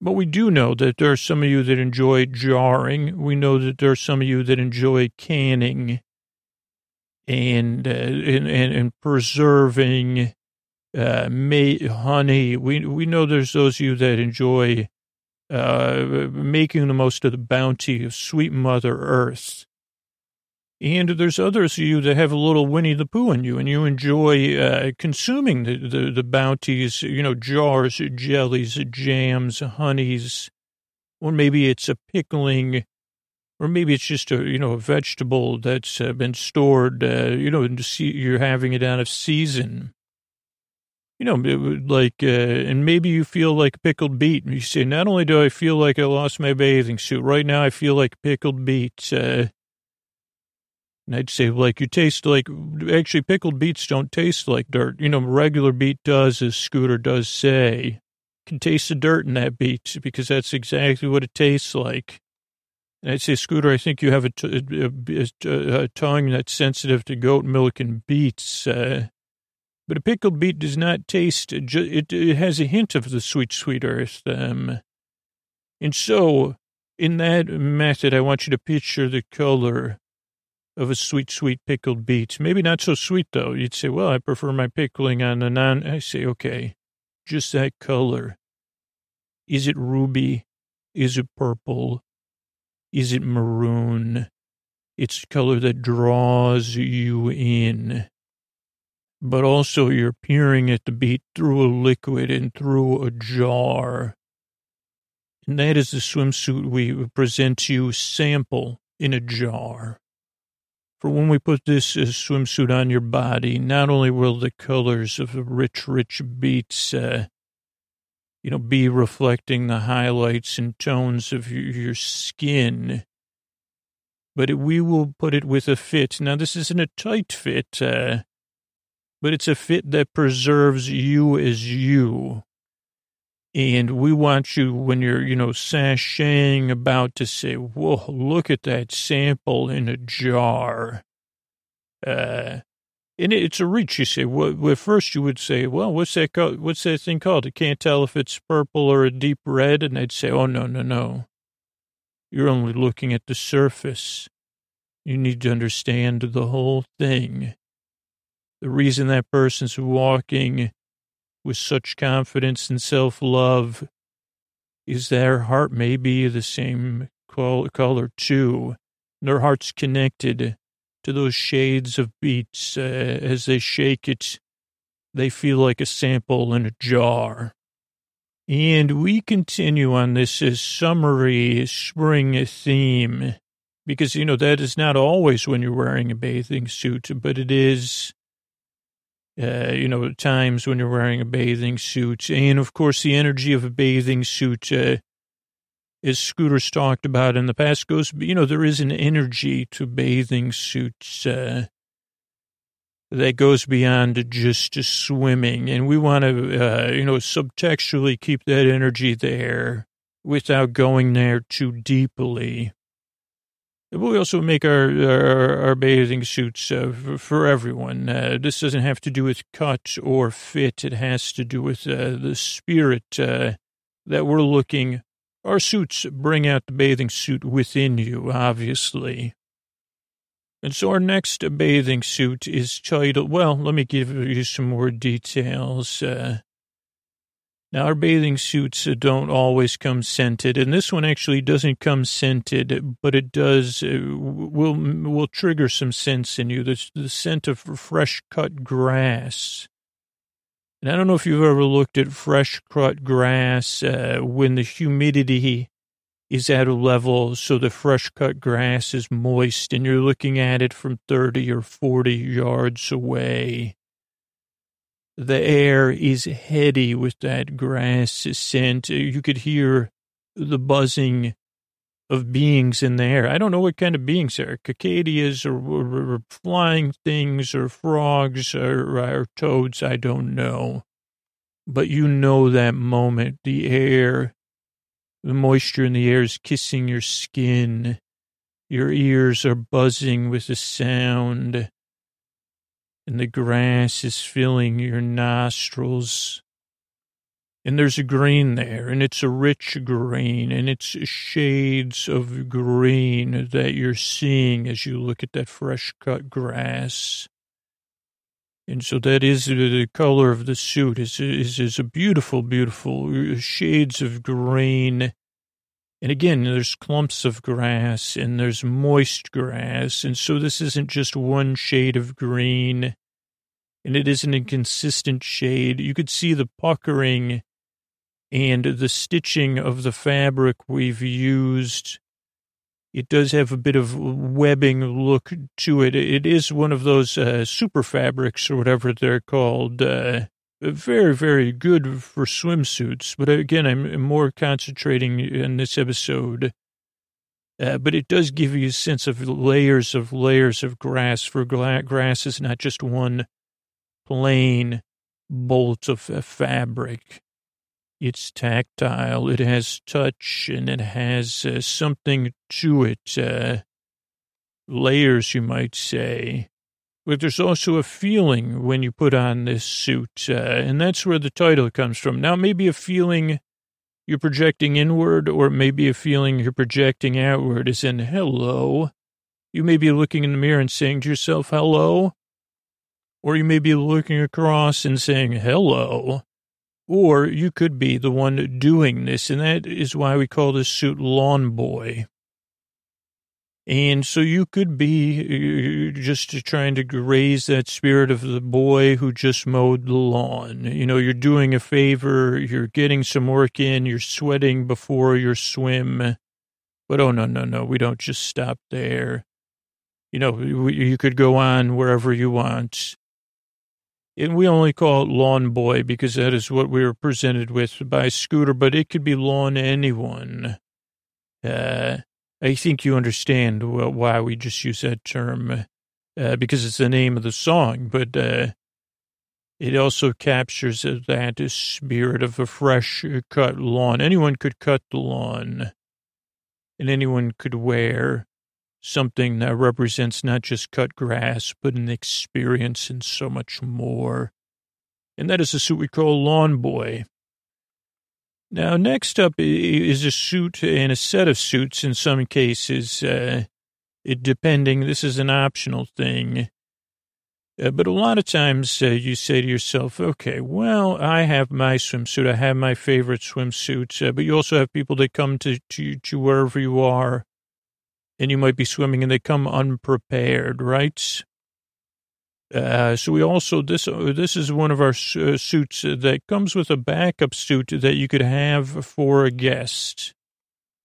But we do know that there are some of you that enjoy jarring. We know that there are some of you that enjoy canning and uh, and, and, preserving uh, honey. We we know there's those of you that enjoy uh, making the most of the bounty of sweet Mother Earth. And there's others of you that have a little Winnie the Pooh in you, and you enjoy uh, consuming the, the, the bounties, you know, jars, jellies, jams, honeys, or maybe it's a pickling or maybe it's just a, you know, a vegetable that's uh, been stored, uh, you know, and you're having it out of season. You know, like, uh, and maybe you feel like pickled beet. You say, not only do I feel like I lost my bathing suit, right now I feel like pickled beets. And I'd say, like, you taste like, actually, pickled beets don't taste like dirt. You know, regular beet does, as Scooter does say. can taste the dirt in that beet because that's exactly what it tastes like. And I'd say, Scooter, I think you have a, t- a, a, a tongue that's sensitive to goat milk and beets. Uh, but a pickled beet does not taste, it, it has a hint of the sweet, sweet earth. Um, and so, in that method, I want you to picture the color of a sweet, sweet pickled beet. Maybe not so sweet, though. You'd say, well, I prefer my pickling on a non. I say, okay, just that color. Is it ruby? Is it purple? Is it maroon? It's color that draws you in. But also you're peering at the beet through a liquid and through a jar. And that is the swimsuit we present to you sample in a jar. For when we put this uh, swimsuit on your body, not only will the colors of the rich, rich beets uh, you know, be reflecting the highlights and tones of your, your skin. But it, we will put it with a fit. Now, this isn't a tight fit, uh, but it's a fit that preserves you as you. And we want you, when you're, you know, sashaying about to say, whoa, look at that sample in a jar. Uh, and it's a reach. You say, well, at first you would say, well, what's that called? What's that thing called? I can't tell if it's purple or a deep red. And they'd say, oh, no, no, no. You're only looking at the surface. You need to understand the whole thing. The reason that person's walking with such confidence and self-love is their heart may be the same color too. Their heart's connected to those shades of beats uh, as they shake it. They feel like a sample in a jar. And we continue on this uh, summery spring theme because, you know, that is not always when you're wearing a bathing suit, but it is, uh, you know, times when you're wearing a bathing suit. And of course, the energy of a bathing suit, uh, as Scooter's talked about in the past, goes, you know, there is an energy to bathing suits. Uh, that goes beyond just swimming. And we want to, uh, you know, subtextually keep that energy there without going there too deeply. But we also make our, our, our bathing suits uh, for, for, everyone. Uh, this doesn't have to do with cut or fit. It has to do with uh, the spirit uh, that we're looking. Our suits bring out the bathing suit within you, obviously. And so our next bathing suit is titled, well, let me give you some more details. Now, our bathing suits don't always come scented, and this one actually doesn't come scented, but it does, uh, will, will trigger some scents in you. The, the scent of fresh cut grass. And I don't know if you've ever looked at fresh cut grass uh, when the humidity is at a level so the fresh cut grass is moist and you're looking at it from 30 or 40 yards away. The air is heady with that grass scent. You could hear the buzzing of beings in the air. I don't know what kind of beings there are, cicadias or, or, or flying things or frogs or, or toads. I don't know. But you know that moment, the air the moisture in the air is kissing your skin. Your ears are buzzing with the sound. And the grass is filling your nostrils. And there's a green there, and it's a rich green, and it's shades of green that you're seeing as you look at that fresh cut grass. And so that is the color of the suit is, is, is a beautiful, beautiful uh, shades of green. And again, there's clumps of grass and there's moist grass. And so this isn't just one shade of green and it isn't a consistent shade. You could see the puckering and the stitching of the fabric we've used it does have a bit of webbing look to it. It is one of those uh, super fabrics or whatever they're called. Uh, very, very good for swimsuits. But again, I'm more concentrating in this episode. Uh, but it does give you a sense of layers of layers of grass. For grass is not just one plain bolt of fabric. It's tactile. It has touch and it has uh, something to it. Uh, layers, you might say. But there's also a feeling when you put on this suit, uh, and that's where the title comes from. Now, maybe a feeling you're projecting inward, or maybe a feeling you're projecting outward, as in hello. You may be looking in the mirror and saying to yourself, hello. Or you may be looking across and saying, hello. Or you could be the one doing this, and that is why we call this suit Lawn Boy. And so you could be uh, just trying to raise that spirit of the boy who just mowed the lawn. You know, you're doing a favor, you're getting some work in, you're sweating before your swim. But oh, no, no, no, we don't just stop there. You know, you could go on wherever you want. And we only call it lawn boy because that is what we were presented with by Scooter, but it could be lawn anyone. Uh, I think you understand why we just use that term, uh, because it's the name of the song, but uh, it also captures that spirit of a fresh cut lawn. Anyone could cut the lawn, and anyone could wear something that represents not just cut grass, but an experience and so much more. And that is the suit we call Lawn Boy. Now, next up is a suit and a set of suits in some cases, uh, depending, this is an optional thing. Uh, but a lot of times uh, you say to yourself, okay, well, I have my swimsuit. I have my favorite swimsuit. Uh, but you also have people that come to, to, to wherever you are and you might be swimming and they come unprepared, right? Uh, so we also this this is one of our uh, suits that comes with a backup suit that you could have for a guest.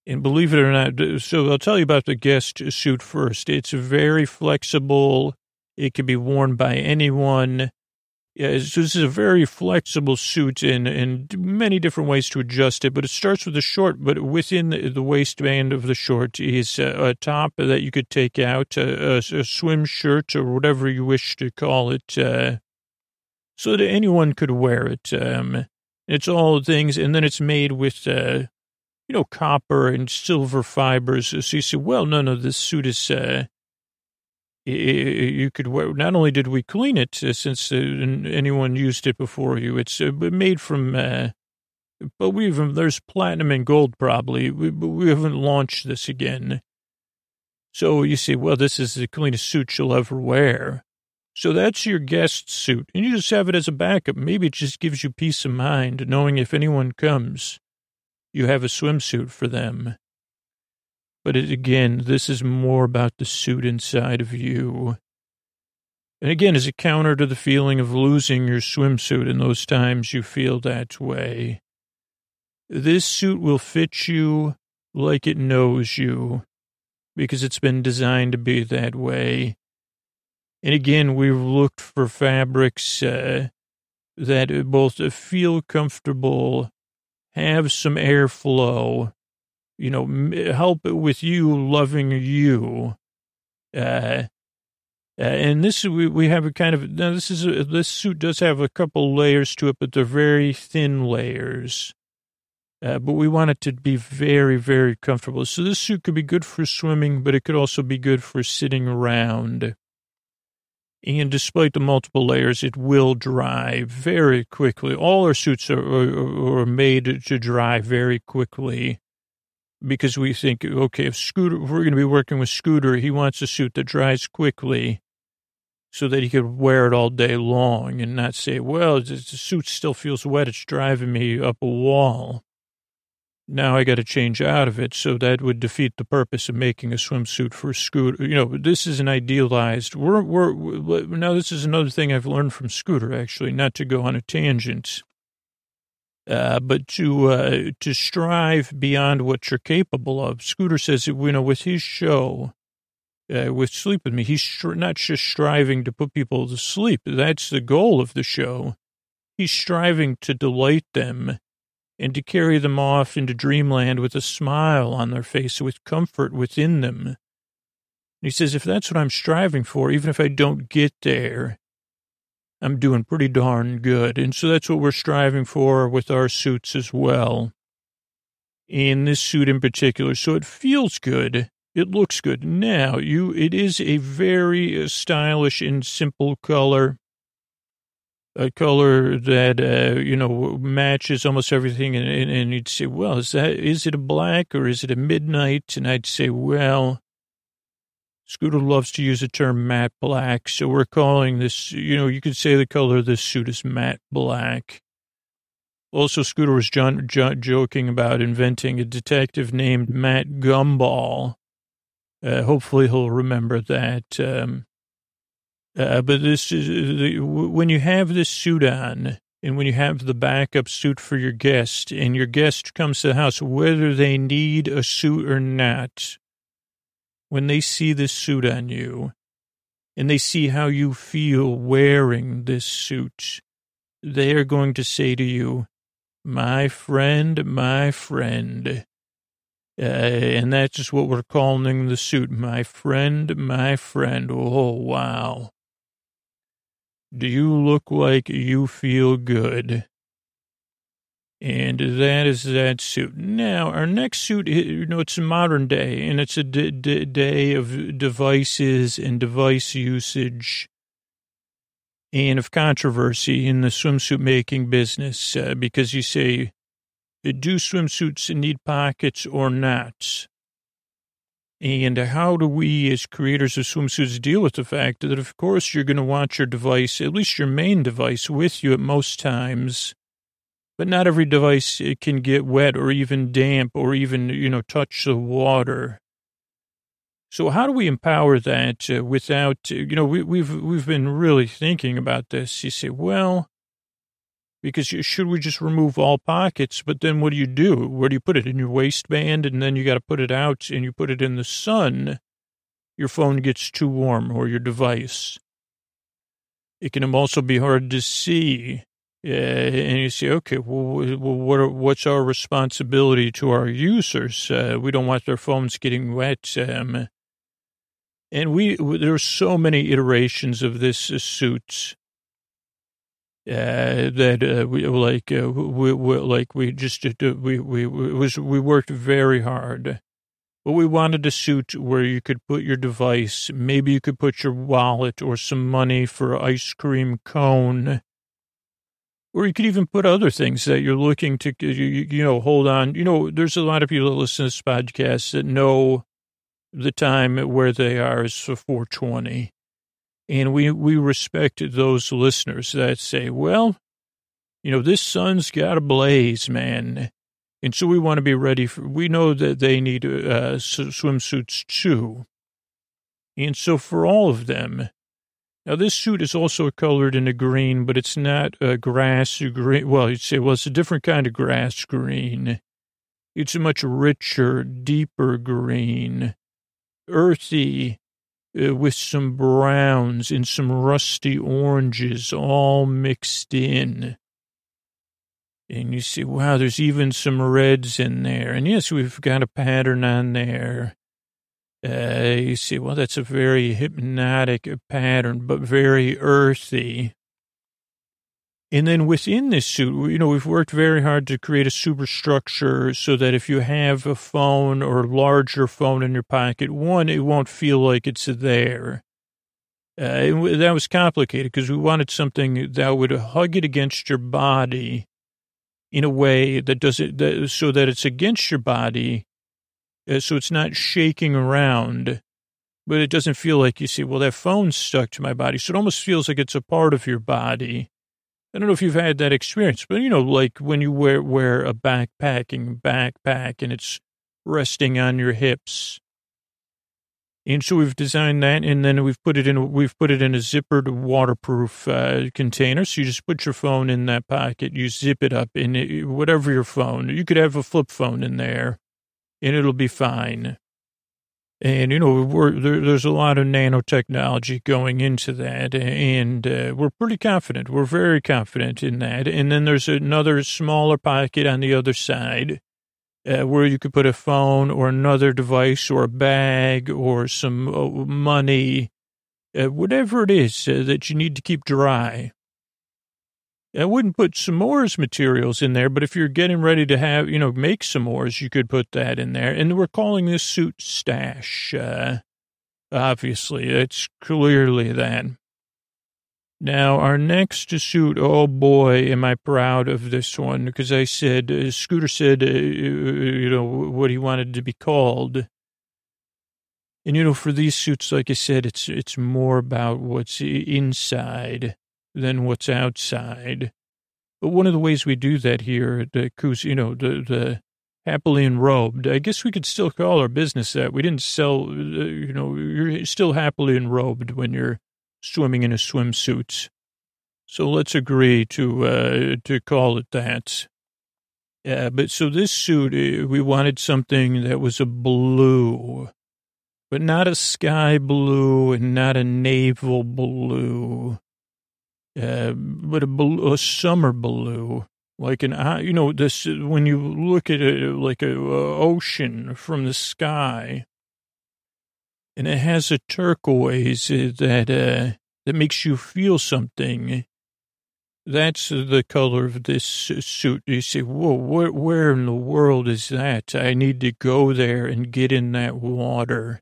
And believe it or not, so I'll tell you about the guest suit first. It's very flexible. It can be worn by anyone. Yeah, so this is a very flexible suit and, and many different ways to adjust it, but it starts with a short, but within the, the waistband of the short is a, a top that you could take out, a, a, a, swim shirt or whatever you wish to call it, uh, so that anyone could wear it. Um, it's all things, and then it's made with, uh, you know, copper and silver fibers. So you say, well, no, no, this suit is, uh, you could not only did we clean it uh, since uh, anyone used it before you, it's uh, made from, uh, but we've, um, there's platinum and gold probably. We, we haven't launched this again. So you say, well, this is the cleanest suit you'll ever wear. So that's your guest suit. And you just have it as a backup. Maybe it just gives you peace of mind knowing if anyone comes, you have a swimsuit for them. But it, again, this is more about the suit inside of you. And again, as a counter to the feeling of losing your swimsuit in those times you feel that way. This suit will fit you like it knows you because it's been designed to be that way. And again, we've looked for fabrics uh, that both feel comfortable, have some airflow, you know, help with you loving you. Uh, uh, and this we we have a kind of now this is a, this suit does have a couple layers to it, but they're very thin layers. Uh, but we want it to be very very comfortable. So this suit could be good for swimming, but it could also be good for sitting around. And despite the multiple layers, it will dry very quickly. All our suits are, are, are made to dry very quickly because we think, okay, if Scooter, if we're going to be working with Scooter, he wants a suit that dries quickly so that he could wear it all day long and not say, well, the suit still feels wet. It's driving me up a wall. Now I got to change out of it. So that would defeat the purpose of making a swimsuit for Scooter. You know, this is an idealized, we're, we're, now this is another thing I've learned from Scooter, actually, not to go on a tangent uh, but to uh, to strive beyond what you're capable of. Scooter says, you know, with his show, uh, with Sleep With Me, he's not just striving to put people to sleep. That's the goal of the show. He's striving to delight them and to carry them off into dreamland with a smile on their face, with comfort within them. he says, if that's what I'm striving for, even if I don't get there, I'm doing pretty darn good. And so that's what we're striving for with our suits as well. In this suit in particular. So it feels good. It looks good. Now, you, it is a very uh, stylish and simple color. A color that, uh, you know, matches almost everything. And, and, and you'd say, well, is that, is it a black or is it a midnight? And I'd say, well, Scooter loves to use the term matte black, so we're calling this, you know, you could say the color of this suit is matte black. Also, Scooter was John, John, joking about inventing a detective named Matt Gumball. Uh, hopefully, he'll remember that. Um, uh, but this is when you have this suit on, and when you have the backup suit for your guest, and your guest comes to the house, whether they need a suit or not, when they see this suit on you and they see how you feel wearing this suit, they are going to say to you, my friend, my friend. Uh, and that's just what we're calling the suit. My friend, my friend. Oh, wow. Do you look like you feel good? And that is that suit. Now, our next suit, you know, it's a modern day, and it's a d- d- day of devices and device usage and of controversy in the swimsuit making business uh, because you say, do swimsuits need pockets or not? And how do we, as creators of swimsuits, deal with the fact that, of course, you're going to want your device, at least your main device, with you at most times, but not every device can get wet or even damp or even, you know, touch the water. So how do we empower that uh, without, uh, you know, we, we've we've been really thinking about this. You say, well, because should we just remove all pockets? But then what do you do? Where do you put it in your waistband? And then you got to put it out and you put it in the sun. Your phone gets too warm or your device. It can also be hard to see. Uh, and you say, okay, well, what are, what's our responsibility to our users? Uh, we don't want their phones getting wet. Um, and we, there are so many iterations of this uh, suit uh, that uh, we like uh, we, we like we just uh, we we was we worked very hard, but we wanted a suit where you could put your device. Maybe you could put your wallet or some money for ice cream cone. Or you could even put other things that you're looking to, you, you know, hold on. You know, there's a lot of people that listen to this podcast that know the time where they are is 420 and we, we respect those listeners that say, well, you know, this sun's got a blaze, man. And so we want to be ready for, we know that they need uh, swimsuits too. And so for all of them, now this suit is also colored in a green, but it's not a grass green. Well, you'd say, well, it's a different kind of grass green. It's a much richer, deeper green, earthy, uh, with some browns and some rusty oranges all mixed in. And you see, wow, there's even some reds in there. And yes, we've got a pattern on there. Uh, you see, well, that's a very hypnotic pattern, but very earthy. And then within this suit, you know, we've worked very hard to create a superstructure so that if you have a phone or a larger phone in your pocket, one, it won't feel like it's there. Uh, that was complicated because we wanted something that would hug it against your body in a way that does it, that, so that it's against your body, so it's not shaking around, but it doesn't feel like you see, well, that phone's stuck to my body. So it almost feels like it's a part of your body I don't know if you've had that experience, but you know, like when you wear wear a backpacking backpack and it's resting on your hips. And so we've designed that, and then we've put it in. We've put it in a zippered, waterproof uh, container. So you just put your phone in that pocket. You zip it up, and whatever your phone, you could have a flip phone in there, and it'll be fine. And, you know, there, there's a lot of nanotechnology going into that, and uh, we're pretty confident. We're very confident in that. And then there's another smaller pocket on the other side uh, where you could put a phone or another device or a bag or some uh, money, uh, whatever it is uh, that you need to keep dry. I wouldn't put s'mores materials in there, but if you're getting ready to have, you know, make s'mores, you could put that in there. And we're calling this suit stash. Uh, obviously, it's clearly that. Now, our next suit, oh boy, am I proud of this one because I said, uh, Scooter said, uh, you know, what he wanted to be called. And, you know, for these suits, like I said, it's, it's more about what's inside than what's outside. But one of the ways we do that here at the you know, the, the happily enrobed, I guess we could still call our business that. We didn't sell, uh, you know, you're still happily enrobed when you're swimming in a swimsuit. So let's agree to, uh, to call it that. Yeah, but so this suit, uh, we wanted something that was a blue, but not a sky blue and not a naval blue uh, but a, a summer blue, like an, uh, you know, this, when you look at it like a, a ocean from the sky, and it has a turquoise uh, that, uh, that makes you feel something. That's the color of this suit. You say, whoa, where in the world is that? I need to go there and get in that water.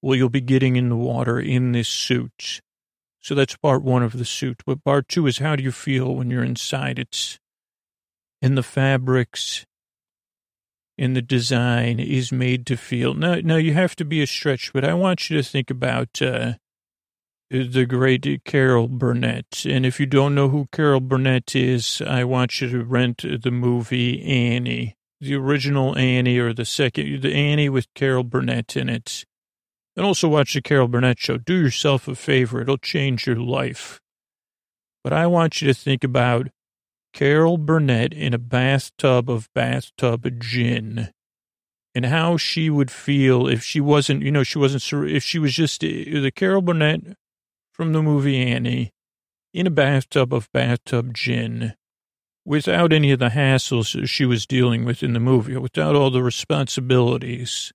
Well, you'll be getting in the water in this suit. So that's part one of the suit. But part two is how do you feel when you're inside it? In the fabrics, in the design is made to feel. Now, now you have to be a stretch, but I want you to think about uh, the great Carol Burnett. And if you don't know who Carol Burnett is, I want you to rent the movie Annie, the original Annie or the second, the Annie with Carol Burnett in it. And also watch the Carol Burnett show. Do yourself a favor. It'll change your life. But I want you to think about Carol Burnett in a bathtub of bathtub gin and how she would feel if she wasn't, you know, she wasn't, if she was just uh, the Carol Burnett from the movie Annie in a bathtub of bathtub gin without any of the hassles she was dealing with in the movie, without all the responsibilities.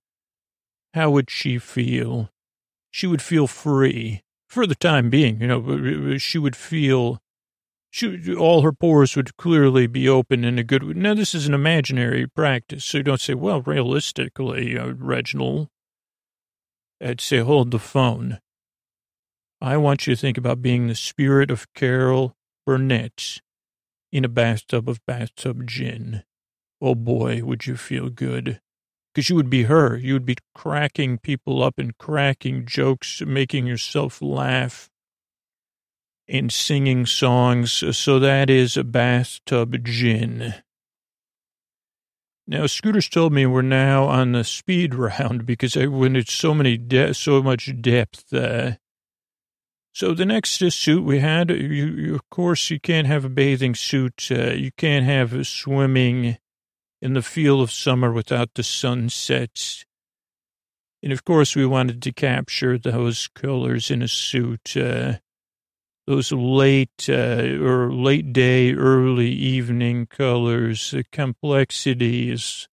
How would she feel? She would feel free for the time being, you know, she would feel she, all her pores would clearly be open in a good way. Now, this is an imaginary practice, so don't say, well, realistically, uh, Reginald, I'd say, hold the phone. I want you to think about being the spirit of Carol Burnett in a bathtub of bathtub gin. Oh boy, would you feel good. Because you would be her. You would be cracking people up and cracking jokes, making yourself laugh and singing songs. So that is a bathtub gin. Now, Scooters told me we're now on the speed round because I, when it's so many, de- so much depth. Uh, so the next suit we had, you, you, of course, you can't have a bathing suit. Uh, you can't have swimming in the feel of summer without the sunsets. And of course, we wanted to capture those colors in a suit. Uh, those late uh, or late day, early evening colors, the complexities.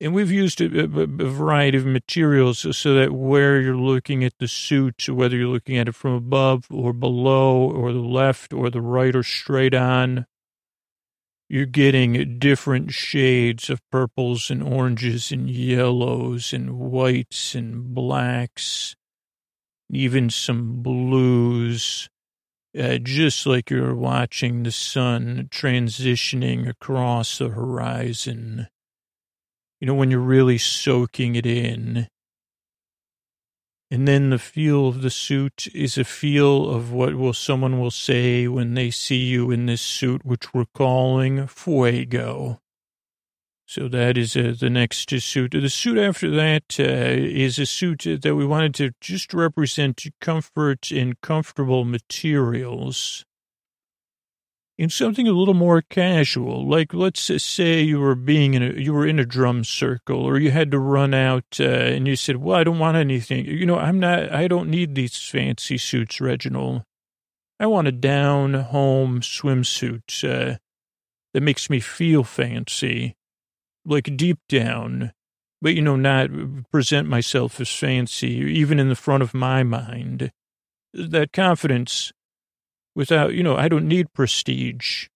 And we've used a, a, variety of materials so that where you're looking at the suit, whether you're looking at it from above or below or the left or the right or straight on, you're getting different shades of purples and oranges and yellows and whites and blacks, even some blues uh, just like you're watching the sun transitioning across the horizon. You know, when you're really soaking it in. And then the feel of the suit is a feel of what will someone will say when they see you in this suit, which we're calling fuego. So that is uh, the next suit. The suit after that uh, is a suit that we wanted to just represent comfort and comfortable materials in something a little more casual. Like let's say you were being in a, you were in a drum circle or you had to run out uh, and you said, well, I don't want anything. You know, I'm not, I don't need these fancy suits, Reginald. I want a down home swimsuit uh, that makes me feel fancy like deep down, but, you know, not present myself as fancy, even in the front of my mind. That confidence without, you know, I don't need prestige.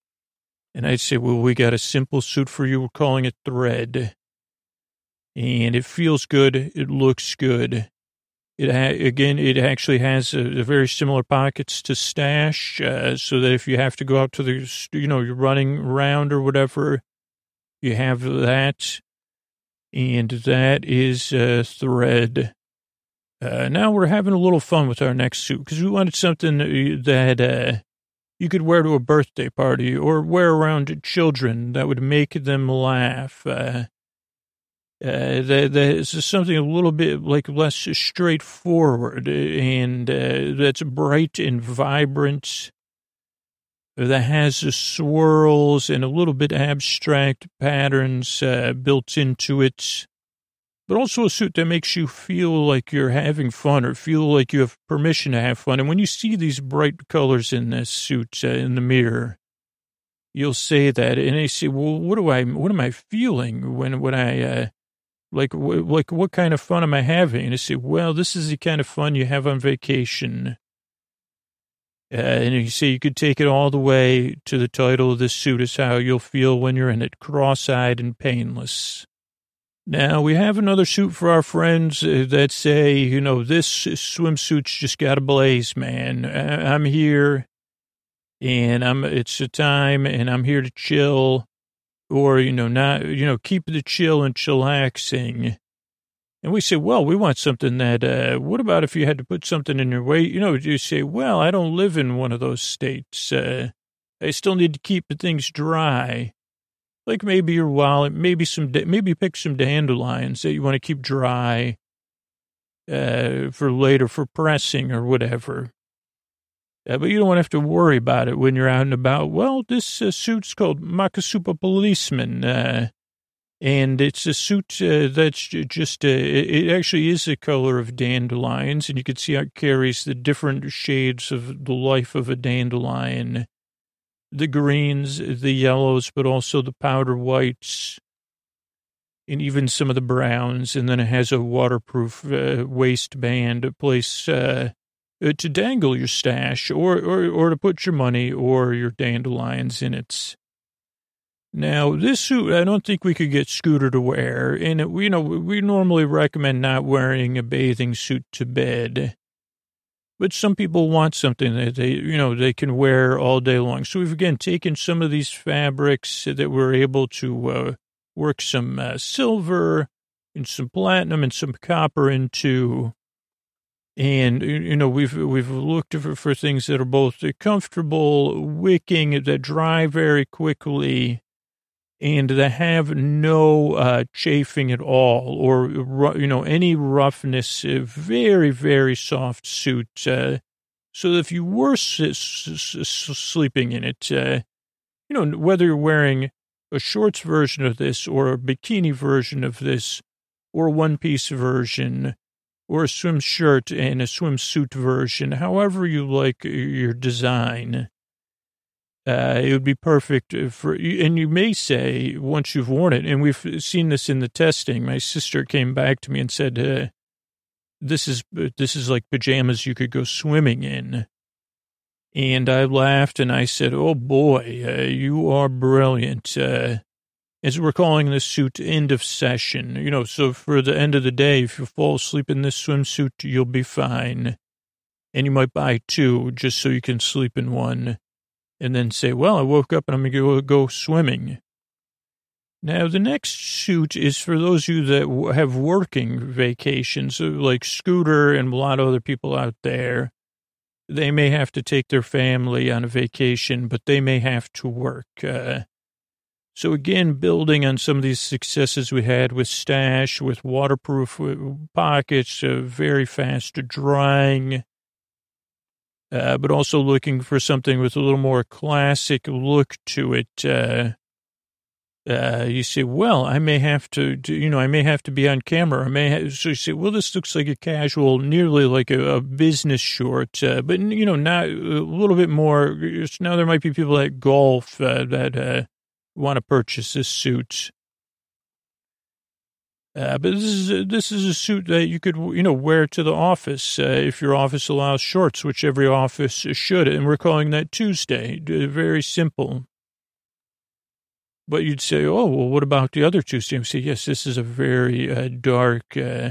And I'd say, well, we got a simple suit for you. We're calling it thread. And it feels good. It looks good. It ha- again, it actually has a, a very similar pockets to stash, uh, so that if you have to go out to the, you know, you're running around or whatever, you have that, and that is a thread. Uh, now we're having a little fun with our next suit because we wanted something that uh, you could wear to a birthday party or wear around children that would make them laugh. Uh, uh, that, is something a little bit like less straightforward and uh, that's bright and vibrant that has the swirls and a little bit abstract patterns uh, built into it, but also a suit that makes you feel like you're having fun or feel like you have permission to have fun. And when you see these bright colors in this suit uh, in the mirror, you'll say that, and they say, "Well, what do I? What am I feeling when when I?" Uh, like, like, what kind of fun am I having? And I say, well, this is the kind of fun you have on vacation. Uh, and you see, you could take it all the way to the title of this suit is how you'll feel when you're in it, cross-eyed and painless. Now, we have another suit for our friends uh, that say, you know, this swimsuit's just got a blaze, man. I'm here and I'm, it's a time and I'm here to chill or, you know, not, you know, keep the chill and chillaxing. And we say, well, we want something that, uh, what about if you had to put something in your way? You know, you say, well, I don't live in one of those states. Uh, I still need to keep things dry. Like maybe your wallet, maybe some, maybe pick some dandelions that you want to keep dry, uh, for later for pressing or whatever. Uh, but you don't want to have to worry about it when you're out and about. Well, this uh, suit's called Makisupa Policeman. Uh, and it's a suit uh, that's just, uh, it actually is the color of dandelions, and you can see how it carries the different shades of the life of a dandelion the greens, the yellows, but also the powder whites, and even some of the browns. And then it has a waterproof uh, waistband, a place uh, uh, to dangle your stash or, or, or to put your money or your dandelions in it. Now, this suit, I don't think we could get Scooter to wear. And, it, you know, we normally recommend not wearing a bathing suit to bed. But some people want something that they, you know, they can wear all day long. So we've again taken some of these fabrics that we're able to uh, work some uh, silver and some platinum and some copper into. And, you know, we've, we've looked for, for things that are both comfortable, wicking, that dry very quickly, and that have no uh, chafing at all or, you know, any roughness, uh, very, very soft suit. Uh, so if you were s- s- sleeping in it, uh, you know, whether you're wearing a shorts version of this or a bikini version of this or a one piece version or a swim shirt and a swimsuit version, however you like your design, uh, it would be perfect for, and you may say once you've worn it, and we've seen this in the testing. My sister came back to me and said, uh, "This is this is like pajamas you could go swimming in." And I laughed and I said, "Oh boy, uh, you are brilliant." Uh, as we're calling this suit end of session, you know, so for the end of the day, if you fall asleep in this swimsuit, you'll be fine. And you might buy two just so you can sleep in one and then say, well, I woke up and I'm going to go, swimming. Now, the next suit is for those of you that have working vacations, like Scooter and a lot of other people out there. They may have to take their family on a vacation, but they may have to work. Uh, so again, building on some of these successes we had with Stash, with waterproof uh, pockets, uh, very fast drying, uh, but also looking for something with a little more classic look to it. Uh, uh, you say, well, I may have to, do, you know, I may have to be on camera. I may have, so you say, well, this looks like a casual, nearly like a, a business short, uh, but, you know, not a little bit more. Now there might be people at golf uh, that uh, want to purchase this suit. Uh, but this is a, this is a suit that you could you know wear to the office uh, if your office allows shorts, which every office should. And we're calling that Tuesday. Very simple. But you'd say, oh well, what about the other Tuesday? And say, yes, this is a very uh, dark, uh,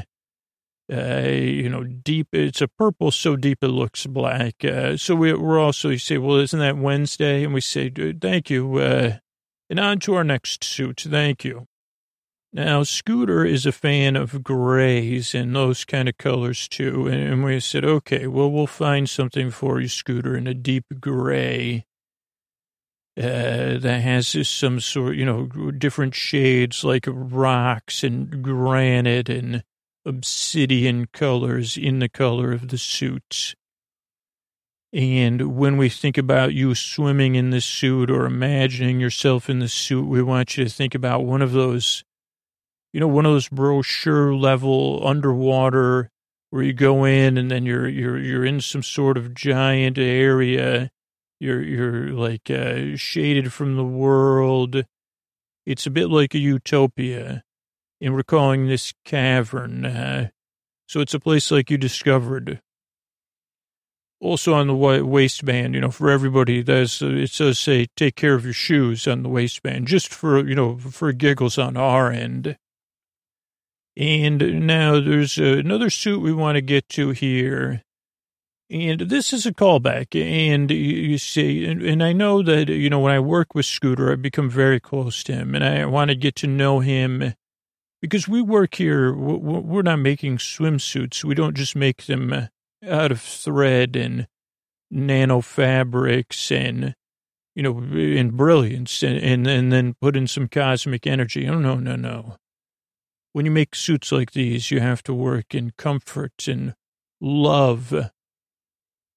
uh, you know, deep. It's a purple so deep it looks black. Uh, so we, are also you say, well, isn't that Wednesday? And we say, thank you. and on to our next suit. Thank you. Now, Scooter is a fan of grays and those kind of colors too. And we said, okay, well, we'll find something for you, Scooter, in a deep gray uh, that has some sort, you know, different shades like rocks and granite and obsidian colors in the color of the suits. And when we think about you swimming in the suit or imagining yourself in the suit, we want you to think about one of those you know, one of those brochure level underwater where you go in and then you're you're you're in some sort of giant area. You're you're like uh, shaded from the world. It's a bit like a utopia, and we're calling this cavern. Uh, so it's a place like you discovered. Also on the waistband, you know, for everybody, there's it says say take care of your shoes on the waistband, just for you know for giggles on our end. And now there's another suit we want to get to here. And this is a callback. And you see, and, and, I know that, you know, when I work with Scooter, I've become very close to him and I want to get to know him because we work here. We're not making swimsuits. We don't just make them uh, out of thread and nano fabrics and, you know, in brilliance and, and, and then put in some cosmic energy. Oh, no, no, no. When you make suits like these, you have to work in comfort and love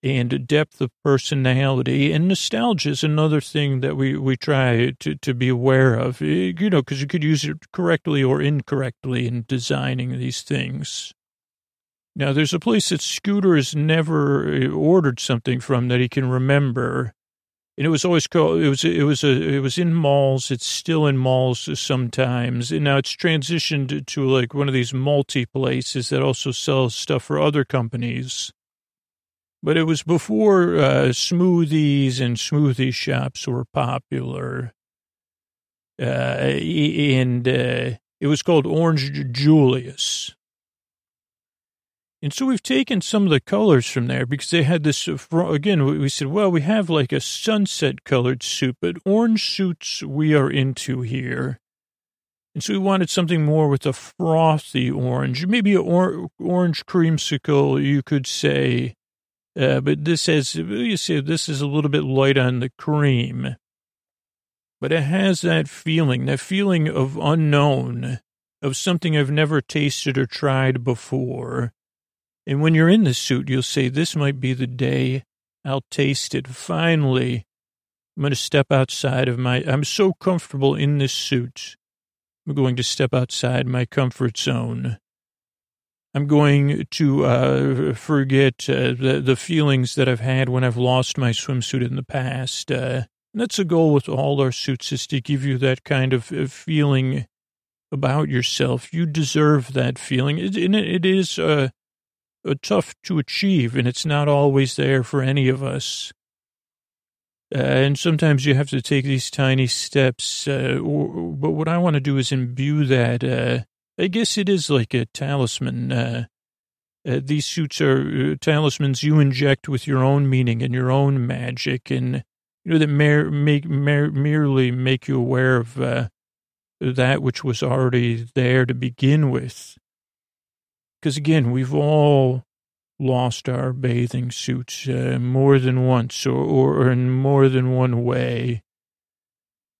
and depth of personality and nostalgia is another thing that we, we try to, to be aware of, eh, you know, because you could use it correctly or incorrectly in designing these things. Now, there's a place that Scooter has never eh, ordered something from that he can remember. And it was always called, it was, it was a, it was in malls. It's still in malls sometimes. And now it's transitioned to like one of these multi places that also sells stuff for other companies but it was before uh, smoothies and smoothie shops were popular. Uh, and uh, it was called Orange Julius. And so we've taken some of the colors from there because they had this, uh, again, we said, well, we have like a sunset colored suit, but orange suits we are into here. And so we wanted something more with a frothy orange, maybe an or- orange creamsicle, you could say, uh, but this has, you see, this is a little bit light on the cream, but it has that feeling, that feeling of unknown, of something I've never tasted or tried before. And when you're in the suit, you'll say, this might be the day I'll taste it. Finally, I'm going to step outside of my, I'm so comfortable in this suit. I'm going to step outside my comfort zone. I'm going to uh, forget uh, the, the feelings that I've had when I've lost my swimsuit in the past. Uh, that's a goal with all our suits is to give you that kind of feeling about yourself. You deserve that feeling. It, and it is uh, tough to achieve, and it's not always there for any of us. Uh, and sometimes you have to take these tiny steps. Uh, or, but what I want to do is imbue that uh, I guess it is like a talisman. Uh, uh, these suits are uh, talismans you inject with your own meaning and your own magic, and you know that mer- make mer- merely make you aware of that which was already there to begin with. Because again, we've all lost our bathing suits uh, more than once, or, or in more than one way.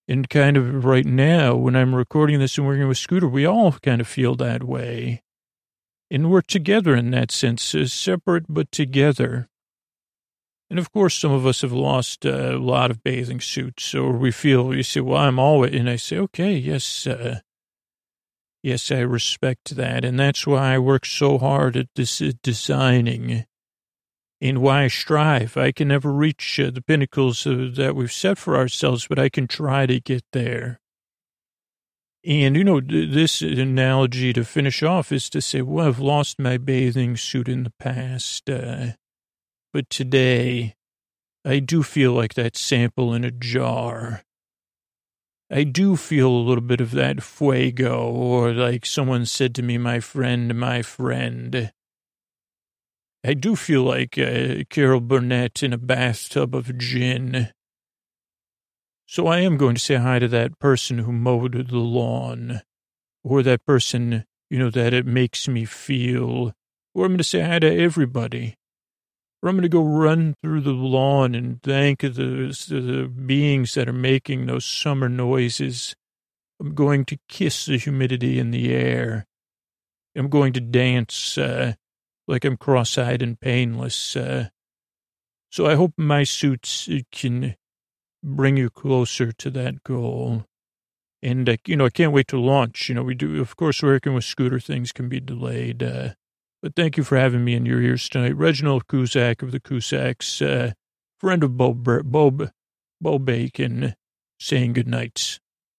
And kind of right now, when I'm recording this and working with Scooter, we all kind of feel that way. And we're together in that sense, uh, separate but together. And of course, some of us have lost uh, a lot of bathing suits, or we feel, you say, well, I'm always, and I say, okay, yes, uh, yes, I respect that. And that's why I work so hard at this uh, designing and why I strive. I can never reach uh, the pinnacles uh, that we've set for ourselves, but I can try to get there. And, you know, this analogy to finish off is to say, well, I've lost my bathing suit in the past, uh, but today I do feel like that sample in a jar. I do feel a little bit of that fuego, or like someone said to me, my friend, my friend. I do feel like uh, Carol Burnett in a bathtub of gin. So I am going to say hi to that person who mowed the lawn, or that person, you know, that it makes me feel, or I'm going to say hi to everybody. I'm going to go run through the lawn and thank the, the beings that are making those summer noises. I'm going to kiss the humidity in the air. I'm going to dance uh, like I'm cross-eyed and painless. Uh, so I hope my suits can bring you closer to that goal. And, uh, you know, I can't wait to launch. You know, we do, of course, working with Scooter, things can be delayed. But thank you for having me in your ears tonight. Reginald Cusack of the Cusacks, uh, friend of Bob, Bob, Bob Bacon, saying good night.